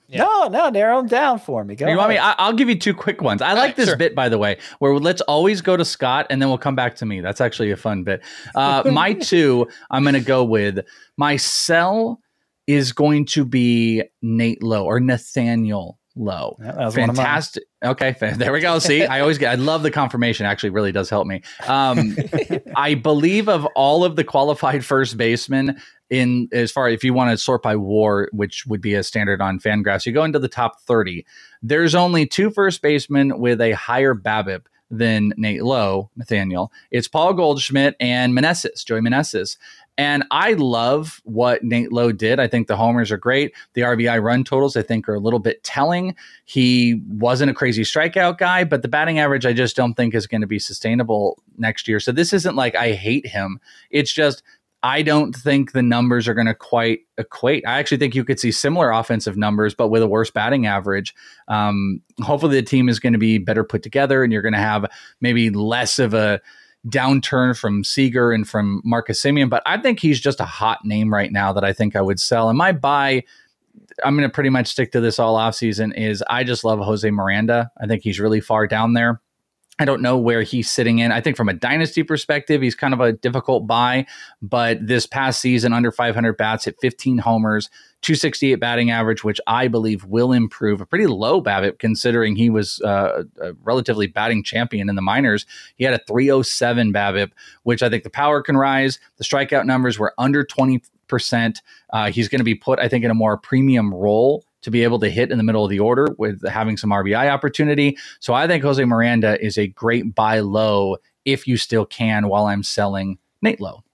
Yeah. No, no, narrow them down for me. Go. You want me? I, will give you two quick ones. I all like right, this sure. bit, by the way, where let's always go to Scott and then we'll come back to me. That's actually a fun bit. Uh, my two, I'm going to go with my cell is going to be Nate Lowe or Nathaniel Lowe. Yeah, Fantastic. Okay, there we go. See, I always get. I love the confirmation. Actually, really does help me. Um, I believe of all of the qualified first basemen in as far if you want to sort by WAR, which would be a standard on Fangraphs, you go into the top thirty. There's only two first basemen with a higher BABIP than Nate Lowe, Nathaniel. It's Paul Goldschmidt and Meneses, Joey Meneses. And I love what Nate Lowe did. I think the homers are great. The RBI run totals, I think, are a little bit telling. He wasn't a crazy strikeout guy, but the batting average, I just don't think is going to be sustainable next year. So this isn't like I hate him. It's just I don't think the numbers are going to quite equate. I actually think you could see similar offensive numbers, but with a worse batting average. Um, hopefully, the team is going to be better put together, and you're going to have maybe less of a downturn from Seager and from Marcus Semien, but I think he's just a hot name right now that I think I would sell. And my buy, I'm going to pretty much stick to this all offseason, is I just love Jose Miranda. I think he's really far down there. I don't know where he's sitting in. I think from a dynasty perspective, he's kind of a difficult buy, but this past season, under 500 bats, hit 15 homers, 268 batting average, which I believe will improve. A pretty low BABIP considering he was uh, a relatively batting champion in the minors. He had a 307 BABIP, which I think the power can rise. The strikeout numbers were under 20%. Uh, he's going to be put, I think, in a more premium role to be able to hit in the middle of the order with having some RBI opportunity. So I think Jose Miranda is a great buy low if you still can while I'm selling Nate Lowe.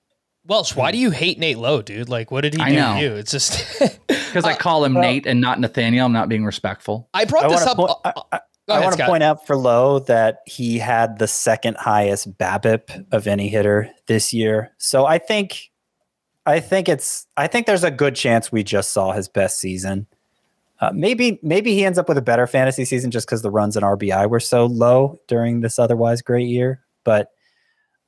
Welsh, why hmm. do you hate Nate Lowe, dude? Like, what did he I do know. to you? It's just Because I uh, call him Nate and not Nathaniel. I'm not being respectful. I brought I this up. to point, uh, I, uh, I, I want to point out for Lowe that he had the second highest BABIP of any hitter this year. So I think, I think it's, I think there's a good chance we just saw his best season. Uh, maybe, maybe he ends up with a better fantasy season just because the runs and RBI were so low during this otherwise great year. But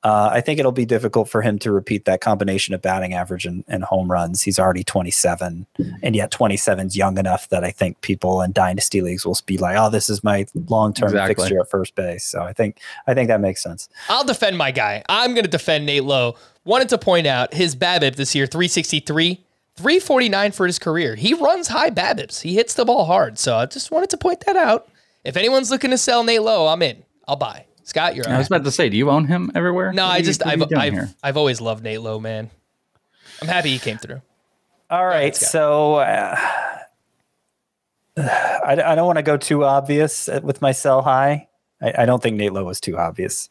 uh, I think it'll be difficult for him to repeat that combination of batting average and, and home runs. He's already 27, and yet 27 is young enough that I think people in dynasty leagues will be like, "Oh, this is my long-term Exactly. fixture at first base." So I think I think that makes sense. I'll defend my guy. I'm going to defend Nate Lowe. Wanted to point out his BABIP this year 363, 349 for his career. He runs high BABIPs. He hits the ball hard. So I just wanted to point that out. If anyone's looking to sell Nate Lowe, I'm in. I'll buy. Scott, you're I was on. about to say, do you own him everywhere? No, What I just what are I've you doing I've. I've always loved Nate Lowe, man. I'm happy he came through. All right, Scott. so uh, I, I don't want to go too obvious with my sell high. I, I don't think Nate Lowe was too obvious,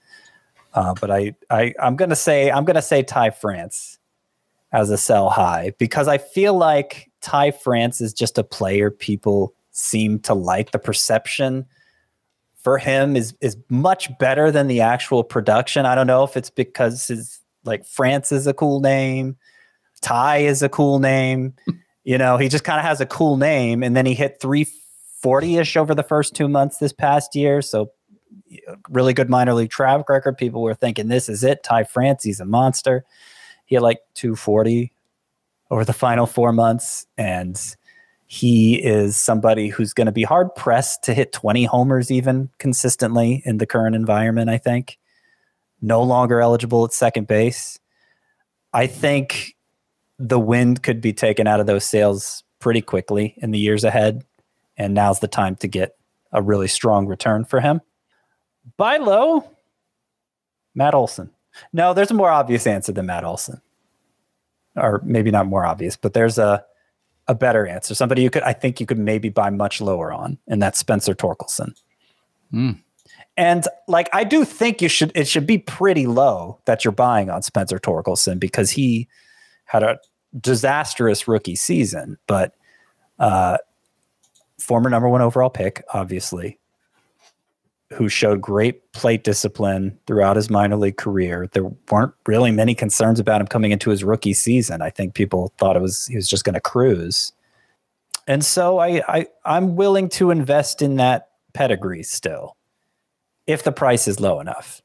uh, but I, I I'm gonna say I'm gonna say Ty France as a sell high because I feel like Ty France is just a player people seem to like. The perception for him is is much better than the actual production. I don't know if it's because his like France is a cool name. Ty is a cool name. You know, he just kind of has a cool name. And then he hit 340 ish over the first two months this past year. So, really good minor league track record. People were thinking, this is it. Ty France, he's a monster. He had like 240 over the final four months. And he is somebody who's going to be hard pressed to hit 20 homers even consistently in the current environment, I think. No longer eligible at second base. I think the wind could be taken out of those sails pretty quickly in the years ahead. And now's the time to get a really strong return for him. Buy low, Matt Olson. No, there's a more obvious answer than Matt Olson. Or maybe not more obvious, but there's a a better answer. Somebody you could I think you could maybe buy much lower on, and that's Spencer Torkelson. Hmm. And like I do think you should it should be pretty low that you're buying on Spencer Torkelson because he had a disastrous rookie season, but uh former number one overall pick, obviously, who showed great plate discipline throughout his minor league career. There weren't really many concerns about him coming into his rookie season. I think people thought it was he was just going to cruise. And so I, I I'm willing to invest in that pedigree still if the price is low enough.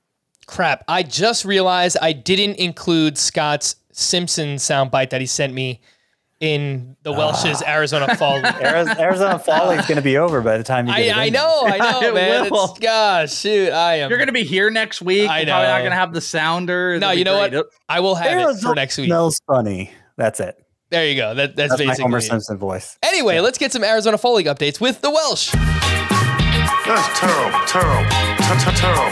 Crap. I just realized I didn't include Scott's Simpson soundbite that he sent me in the Welsh's ah. Arizona Fall League. Arizona, Fall League is going to be over by the time you get I, it I know, I know, It man. will. It's, gosh, shoot, I am. You're going to be here next week. I You're probably not going to have the sounder. no, That'll be you know great. what? I will have there. it for next week. Smells funny. That's it. There you go. That, that's, That's my basically. Homer it. Simpson voice. Anyway, let's get some Arizona Fall League updates with the Welsh. That's terrible, terrible, ter- ter- terrible.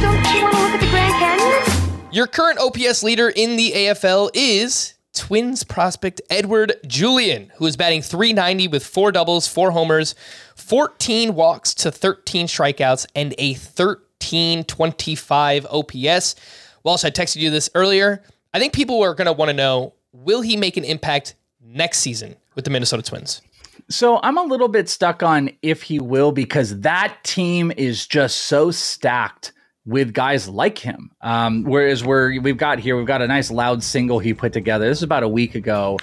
Don't you want to look at the Grand Canyon? Your current OPS leader in the AFL is Twins prospect Edouard Julien, who is batting 390 with four doubles, four homers, 14 walks to 13 strikeouts, and a 1325 OPS. Welsh, I texted you this earlier. I think people are going to want to know will he make an impact next season with the Minnesota Twins? So I'm a little bit stuck on if he will because that team is just so stacked with guys like him. Um, whereas we're we've got here, we've got a nice loud single he put together. This is about a week ago.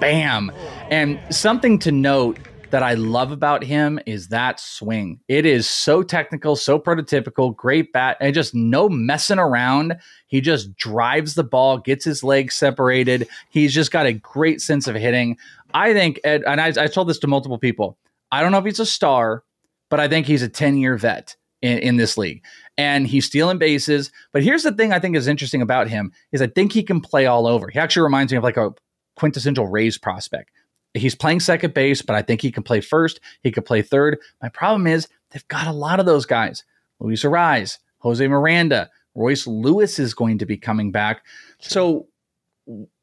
Bam. And something to note that that I love about him is that swing. It is so technical, so prototypical, great bat, and just no messing around. He just drives the ball, gets his legs separated. He's just got a great sense of hitting. I think, and I, I told this to multiple people. I don't know if he's a star, but I think he's a 10 year vet in, in this league. And he's stealing bases. But here's the thing I think is interesting about him is I think he can play all over. He actually reminds me of like a quintessential Rays prospect. He's playing second base, but I think he can play first. He could play third. My problem is they've got a lot of those guys. Luis Arraez, Jose Miranda, Royce Lewis is going to be coming back. So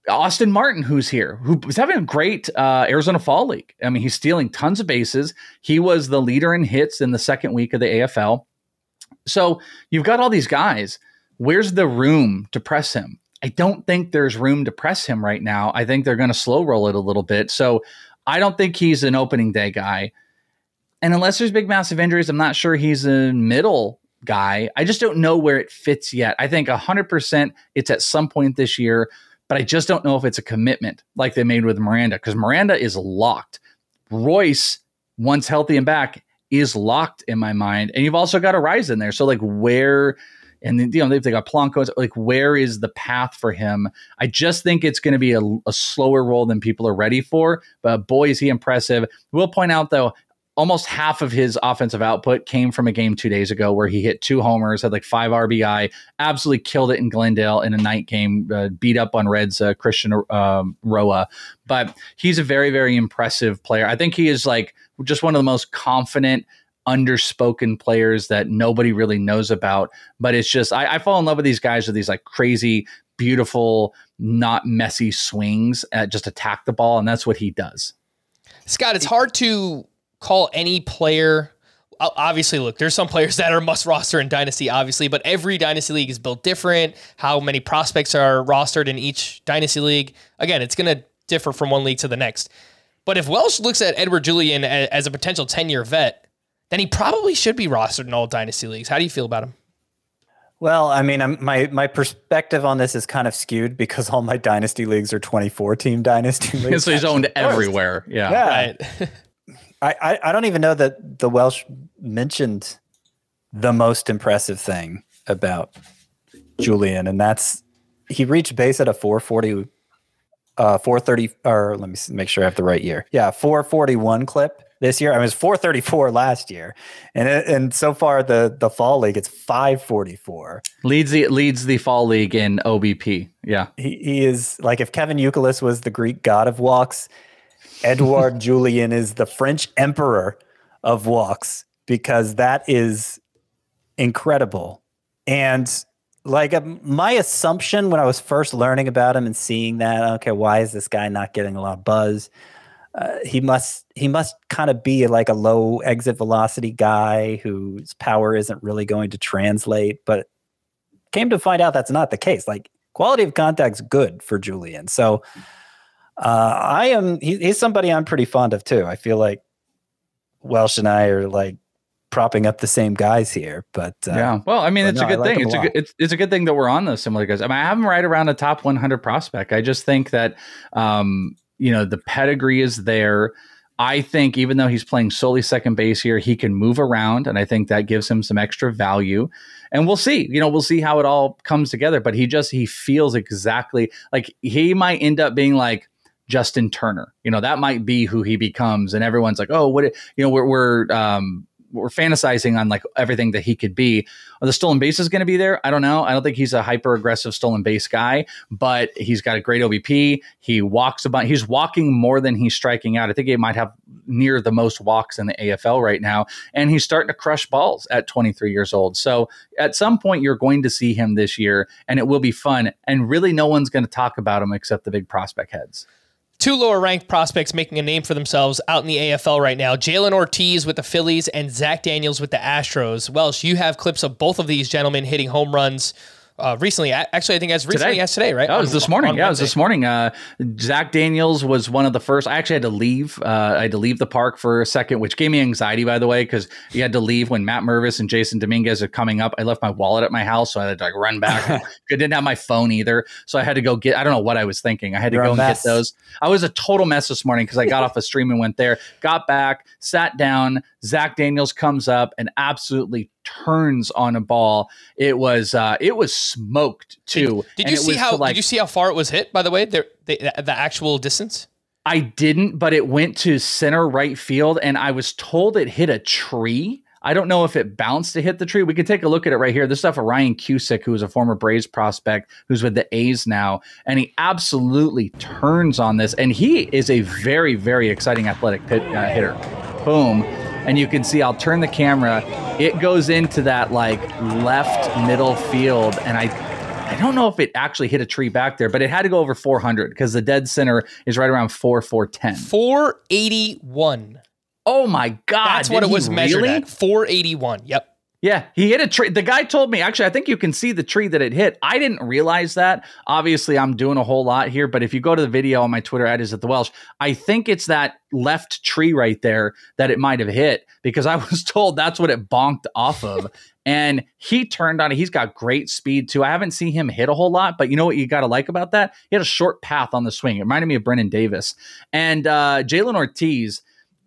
Austin Martin, who's here, who's having a great uh, Arizona Fall League. I mean, he's stealing tons of bases. He was the leader in hits in the second week of the AFL. So you've got all these guys. Where's the room to press him? I don't think there's room to press him right now. I think they're going to slow roll it a little bit. So I don't think he's an opening day guy. And unless there's big massive injuries, I'm not sure he's a middle guy. I just don't know where it fits yet. I think 100% it's at some point this year, but I just don't know if it's a commitment like they made with Miranda because Miranda is locked. Royce, once healthy and back, is locked in my mind. And you've also got a rise in there. So, like, where and then, you know, they've they got Polanco. Like, where is the path for him? I just think it's going to be a, a slower role than people are ready for. But boy, is he impressive. We'll point out though, almost half of his offensive output came from a game two days ago where he hit two homers, had like five RBI, absolutely killed it in Glendale in a night game, uh, beat up on Reds uh, Christian um, Roa. But he's a very, very impressive player. I think he is like just one of the most confident underspoken players that nobody really knows about. But it's just I, I fall in love with these guys with these like crazy, beautiful, not messy swings at just attack the ball, and that's what he does. Scott, it's hard to call any player. Obviously, look, there's some players that are must roster in Dynasty, obviously, but every Dynasty league is built different. How many prospects are rostered in each Dynasty league? Again, it's going to differ from one league to the next. But if Welsh looks at Edouard Julien as a potential 10 year vet, then he probably should be rostered in all dynasty leagues. How do you feel about him? Well, I mean, I'm, my my perspective on this is kind of skewed because all my dynasty leagues are 24 team dynasty leagues. so he's owned everywhere. Yeah, yeah. right. I, I I don't even know that the Welsh mentioned the most impressive thing about Julien, and that's he reached base at a 440, uh, 430, or let me make sure I have the right year. Yeah, 441 clip this year. I was 434 last year, and it, and so far the the fall league it's 544. Leads the leads the fall league in OBP. Yeah, he, he is like if Kevin Youkilis was the Greek god of walks, Edouard Julien is the French emperor of walks because that is incredible and. Like um, my assumption when I was first learning about him and seeing that, okay, why is this guy not getting a lot of buzz? uh, he must he must kind of be like a low exit velocity guy whose power isn't really going to translate. But came to find out that's not the case. Like quality of contact's good for Julien. So uh, I am he, he's somebody I'm pretty fond of too. I feel like Welsh and I are like propping up the same guys here. But uh, yeah, well, I mean, it's no, a good like thing. It's a, good, it's, it's a good thing that we're on those similar guys. I mean, I have him right around the top 100 prospect. I just think that um, you know, the pedigree is there. I think even though he's playing solely second base here, he can move around, and I think that gives him some extra value. And we'll see. You know, we'll see how it all comes together. But he just he feels exactly like he might end up being like Justin Turner. You know, that might be who he becomes, and everyone's like, oh, what? You know, we're we're um, we're fantasizing on like everything that he could be. Are the stolen base is going to be there? I don't know. I don't think he's a hyper aggressive stolen base guy, but he's got a great OBP. He walks about. He's walking more than he's striking out. I think he might have near the most walks in the AFL right now, and he's starting to crush balls at 23 years old. So at some point, you're going to see him this year, and it will be fun. And really, no one's going to talk about him except the big prospect heads two lower ranked prospects making a name for themselves out in the AFL right now Jhailyn Ortiz with the Phillies and Zach Daniels with the Astros. Welsh, you have clips of both of these gentlemen hitting home runs uh, recently. Actually, I think as recently Today. as today, right? Oh, it was On- this morning. on Yeah, it was this morning. Uh, Zach Daniels was one of the first. I actually had to leave. Uh, I had to leave the park for a second, which gave me anxiety, by the way, because you had to leave when Matt Mervis and Jasson Dominguez are coming up. I left my wallet at my house, so I had to like run back. I didn't have my phone either, so I had to go get. I don't know what I was thinking. I had to You're go and mess. get those. I was a total mess this morning because I got off a stream and went there, got back, sat down. Zach Daniels comes up and absolutely turns on a ball. It was uh, it was smoked too. Did And you see how? like, did you see how far it was hit? By the way, there the, the actual distance. I didn't, but it went to center right field, and I was told it hit a tree. I don't know if it bounced to hit the tree. We could take a look at it right here. This stuff of Ryan Cusick, who is a former Braves prospect, who's with the A's now, and he absolutely turns on this. And he is a very, very exciting athletic pit, uh, hitter. Boom. And you can see, I'll turn the camera. It goes into that like left middle field, and I I don't know if it actually hit a tree back there, but it had to go over 400 because the dead center is right around 4 410. Four eighty one. Oh my god. That's what it was he measured at. Four eighty one. Yep. Yeah, he hit a tree. The guy told me, actually, I think you can see the tree that it hit. I didn't realize that. Obviously, I'm doing a whole lot here, but if you go to the video on my Twitter at is at the Welsh, I think it's that left tree right there that it might have hit because I was told that's what it bonked off of. and he turned on it. He's got great speed too. I haven't seen him hit a whole lot, but you know what you got to like about that? He had a short path on the swing. It reminded me of Brennen Davis. And uh, Jhailyn Ortiz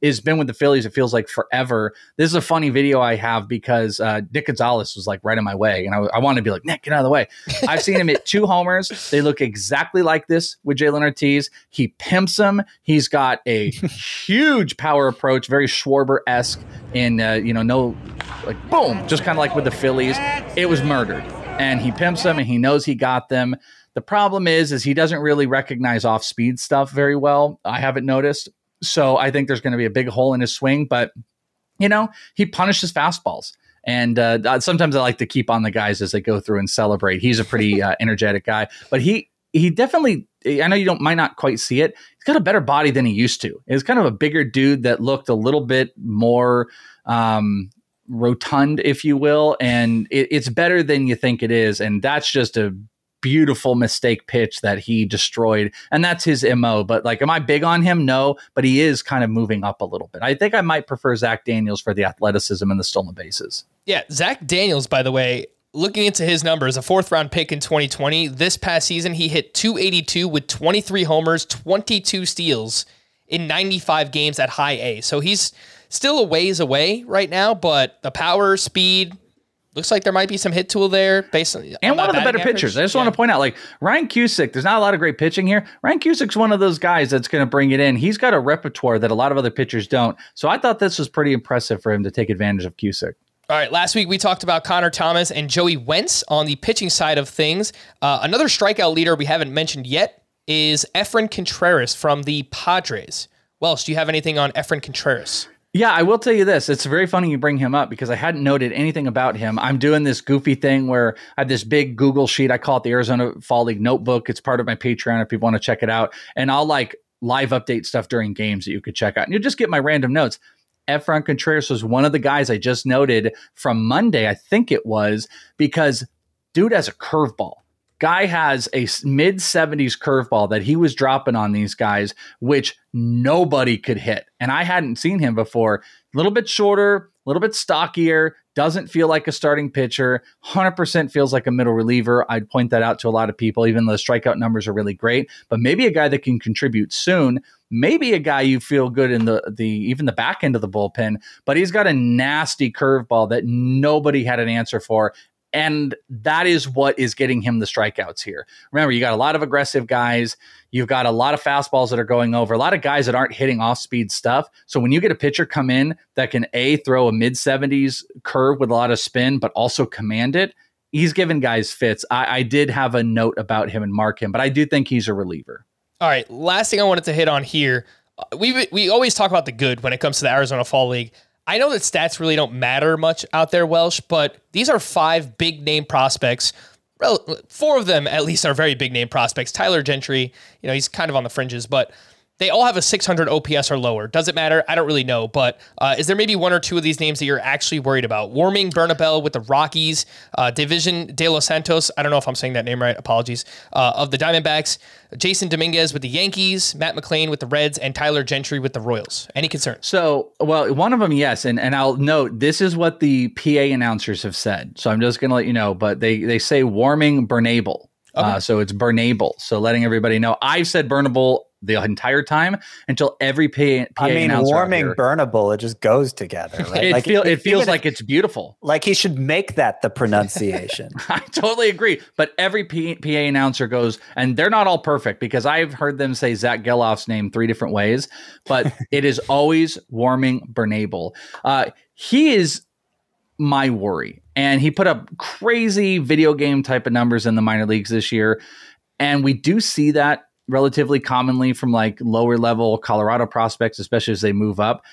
has been with the Phillies, it feels like forever. This is a funny video I have because uh, Nick Gonzalez was like right in my way. And I, I wanted to be like, Nick, get out of the way. I've seen him hit two homers. They look exactly like this with Jhailyn Ortiz. He pimps him. He's got a huge power approach, very Schwarber esque, and, uh, you know, no, like, boom, just kind of like with the Phillies. It was murdered. And he pimps them and he knows he got them. The problem is, is he doesn't really recognize off speed stuff very well. I haven't noticed. So I think there's going to be a big hole in his swing, but you know, he punishes fastballs. And uh, sometimes I like to keep on the guys as they go through and celebrate. He's a pretty uh, energetic guy, but he he definitely. I know you don't might not quite see it. He's got a better body than he used to. It's kind of a bigger dude that looked a little bit more um, rotund, if you will, and it, it's better than you think it is. And that's just a beautiful mistake pitch that he destroyed and that's his mo but like am i big on him no but he is kind of moving up a little bit i think i might prefer zach daniels for the athleticism and the stolen bases Yeah, Zach Daniels, by the way, looking into his numbers, a fourth round pick in 2020. This past season, he hit 282 with 23 homers, 22 steals in 95 games at high A. So he's still a ways away right now, but the power, speed, looks like there might be some hit tool there based on and one of the better pitchers. I just want to point out, like Ryan Cusick, there's not a lot of great pitching here. Ryan Cusick's one of those guys that's going to bring it in. He's got a repertoire that a lot of other pitchers don't. So I thought this was pretty impressive for him to take advantage of Cusick. All right, last week we talked about Connor Thomas and Joey Wentz on the pitching side of things. Uh, another strikeout leader we haven't mentioned yet is Efrain Contreras from the Padres. Welsh, do you have anything on Efrain Contreras? Yeah, I will tell you this. It's very funny you bring him up because I hadn't noted anything about him. I'm doing this goofy thing where I have this big Google sheet. I call it the Arizona Fall League Notebook. It's part of my Patreon if you want to check it out. And I'll like live update stuff during games that you could check out. And you'll just get my random notes. Efrain Contreras was one of the guys I just noted from Monday, I think it was, because dude has a curveball. Guy has a mid 70s curveball that he was dropping on these guys, which nobody could hit. And I hadn't seen him before. A little bit shorter, a little bit stockier, doesn't feel like a starting pitcher, 100% feels like a middle reliever. I'd point that out to a lot of people, even though the strikeout numbers are really great. But maybe a guy that can contribute soon. Maybe a guy you feel good in the the even the back end of the bullpen, but he's got a nasty curveball that nobody had an answer for. And that is what is getting him the strikeouts here. Remember, you got a lot of aggressive guys. You've got a lot of fastballs that are going over, a lot of guys that aren't hitting off speed stuff. So when you get a pitcher come in that can A, throw a mid 70s curve with a lot of spin, but also command it, he's giving guys fits. I, I did have a note about him and mark him, but I do think he's a reliever. All right, last thing I wanted to hit on here. uh, We we always talk about the good when it comes to the Arizona Fall League. I know that stats really don't matter much out there, Welsh, but these are five big name prospects. Four of them, at least, are very big name prospects. Tyler Gentry, you know, he's kind of on the fringes, but They all have a 600 OPS or lower. Does it matter? I don't really know. But uh, is there maybe one or two of these names that you're actually worried about? Warming Bernabel with the Rockies, uh, Deyvison De Los Santos. I don't know if I'm saying that name right. Apologies. Uh, of the Diamondbacks, Jasson Dominguez with the Yankees, Matt McLain with the Reds, and Tyler Gentry with the Royals. Any concerns? So, well, one of them, yes, and and I'll note this is what the PA announcers have said. So I'm just going to let you know, but they they say warming Bernable. Okay. Uh, so it's burnable. So letting everybody know. I've said burnable the entire time until every PA, PA I mean, warming, burnable, it just goes together. Right? it, like, feel, it, it feels like it's beautiful. Like he should make that the pronunciation. I totally agree. But every P, PA announcer goes, and they're not all perfect because I've heard them say Zach Gelof's name three different ways, but it is always warming Bernable. Uh, he is my worry. And he put up crazy video game type of numbers in the minor leagues this year. And we do see that relatively commonly from like lower level Colorado prospects, especially as they move up.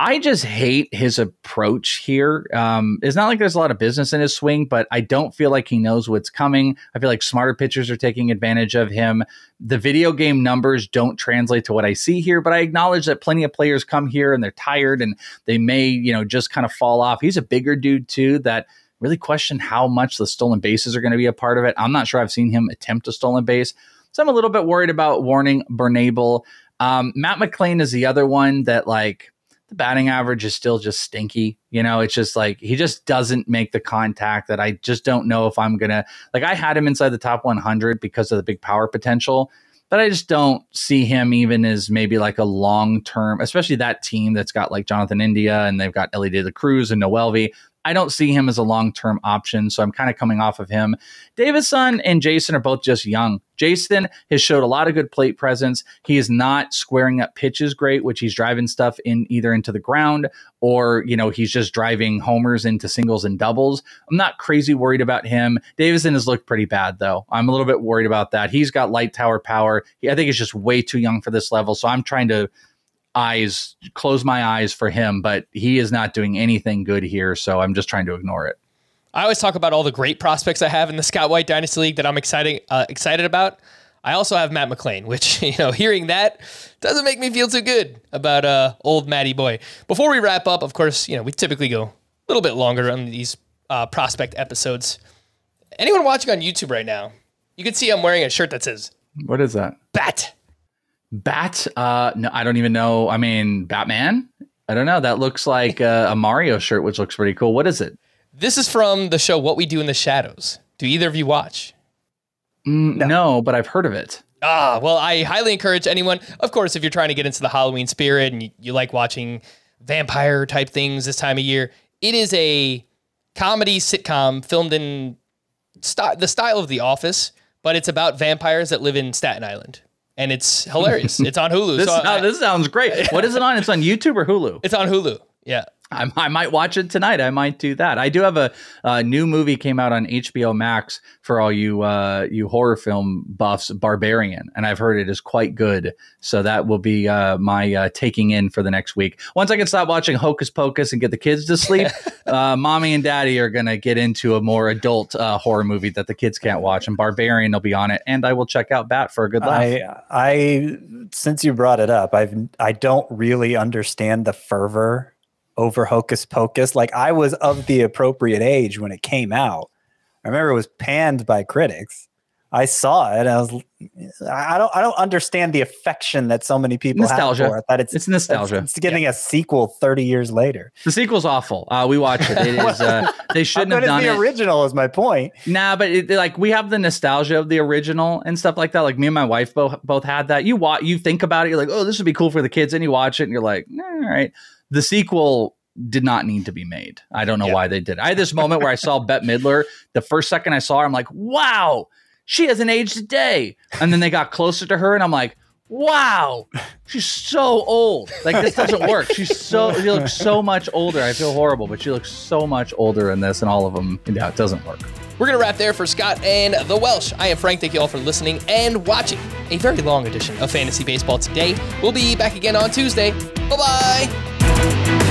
I just hate his approach here. Um, it's not like there's a lot of business in his swing, but I don't feel like he knows what's coming. I feel like smarter pitchers are taking advantage of him. The video game numbers don't translate to what I see here, but I acknowledge that plenty of players come here and they're tired and they may, you know, just kind of fall off. He's a bigger dude too that really question how much the stolen bases are going to be a part of it. I'm not sure I've seen him attempt a stolen base. So I'm a little bit worried about Warming Bernable. Um, Matt McLain is the other one that like the batting average is still just stinky. You know, it's just like he just doesn't make the contact that I just don't know if I'm gonna like. I had him inside the top 100 because of the big power potential, but I just don't see him even as maybe like a long term, especially that team that's got like Jonathan India and they've got Elly De La Cruz and Noelvi. I don't see him as a long term option, so I'm kind of coming off of him. Deyvison and Jasson are both just young. Jasson has showed a lot of good plate presence. He is not squaring up pitches great, which he's driving stuff in either into the ground or, you know, he's just driving homers into singles and doubles. I'm not crazy worried about him. Deyvison has looked pretty bad though. I'm a little bit worried about that. He's got light tower power. He, I think he's just way too young for this level. So I'm trying to eyes, close my eyes for him, but he is not doing anything good here. So I'm just trying to ignore it. I always talk about all the great prospects I have in the Scott White Dynasty League that I'm excited uh, excited about. I also have Matt McLain, which you know, hearing that doesn't make me feel too good about uh, old Matty boy. Before we wrap up, of course, you know we typically go a little bit longer on these uh, prospect episodes. Anyone watching on YouTube right now, you can see I'm wearing a shirt that says "What is that?" Bat. Bat? Uh, no, I don't even know. I mean, Batman? I don't know. That looks like a, a Mario shirt, which looks pretty cool. What is it? This is from the show What We Do in the Shadows. Do either of you watch? Mm, no. no, but I've heard of it. Ah, well, I highly encourage anyone. Of course, if you're trying to get into the Halloween spirit and you, you like watching vampire type things this time of year, it is a comedy sitcom filmed in st- the style of The Office, but it's about vampires that live in Staten Island and it's hilarious. it's on Hulu. this, so I, this sounds great. What is it on? It's on YouTube or Hulu? It's on Hulu. Yeah. I, I, might watch it tonight. I might do that. I do have a, a new movie came out on HBO Max for all you uh, you horror film buffs, Barbarian, and I've heard it is quite good. So that will be uh, my uh, taking in for the next week. Once I can stop watching Hocus Pocus and get the kids to sleep, uh, mommy and daddy are gonna get into a more adult uh, horror movie that the kids can't watch, and Barbarian will be on it, and I will check out Bat for a good laugh. I, I since you brought it up, I've I don't really understand the fervor over Hocus Pocus. Like I was of the appropriate age when it came out. I remember it was panned by critics. I saw it. I was. I don't. I don't understand the affection that so many people nostalgia. have for it. That it's it's nostalgia. It's, it's getting yeah. a sequel thirty years later. The sequel's awful. Uh, we watch it. It is. Uh, they shouldn't have done the it. original. Is my point. Nah, but it, like we have the nostalgia of the original and stuff like that. Like me and my wife both both had that. You watch. You think about it. You're like, oh, this would be cool for the kids, and you watch it, and you're like, all right. The sequel did not need to be made. I don't know yeah. why they did. I had this moment where I saw Bette Midler. The first second I saw her, I'm like, wow, she hasn't aged a day. And then they got closer to her, and I'm like, wow, she's so old. Like this doesn't work. She's so she looks so much older. I feel horrible, but she looks so much older in this, and all of them. Yeah, it doesn't work. We're gonna wrap there for Scott and the Welsh. I am Frank. Thank you all for listening and watching a very long edition of Fantasy Baseball today. We'll be back again on Tuesday. Bye bye.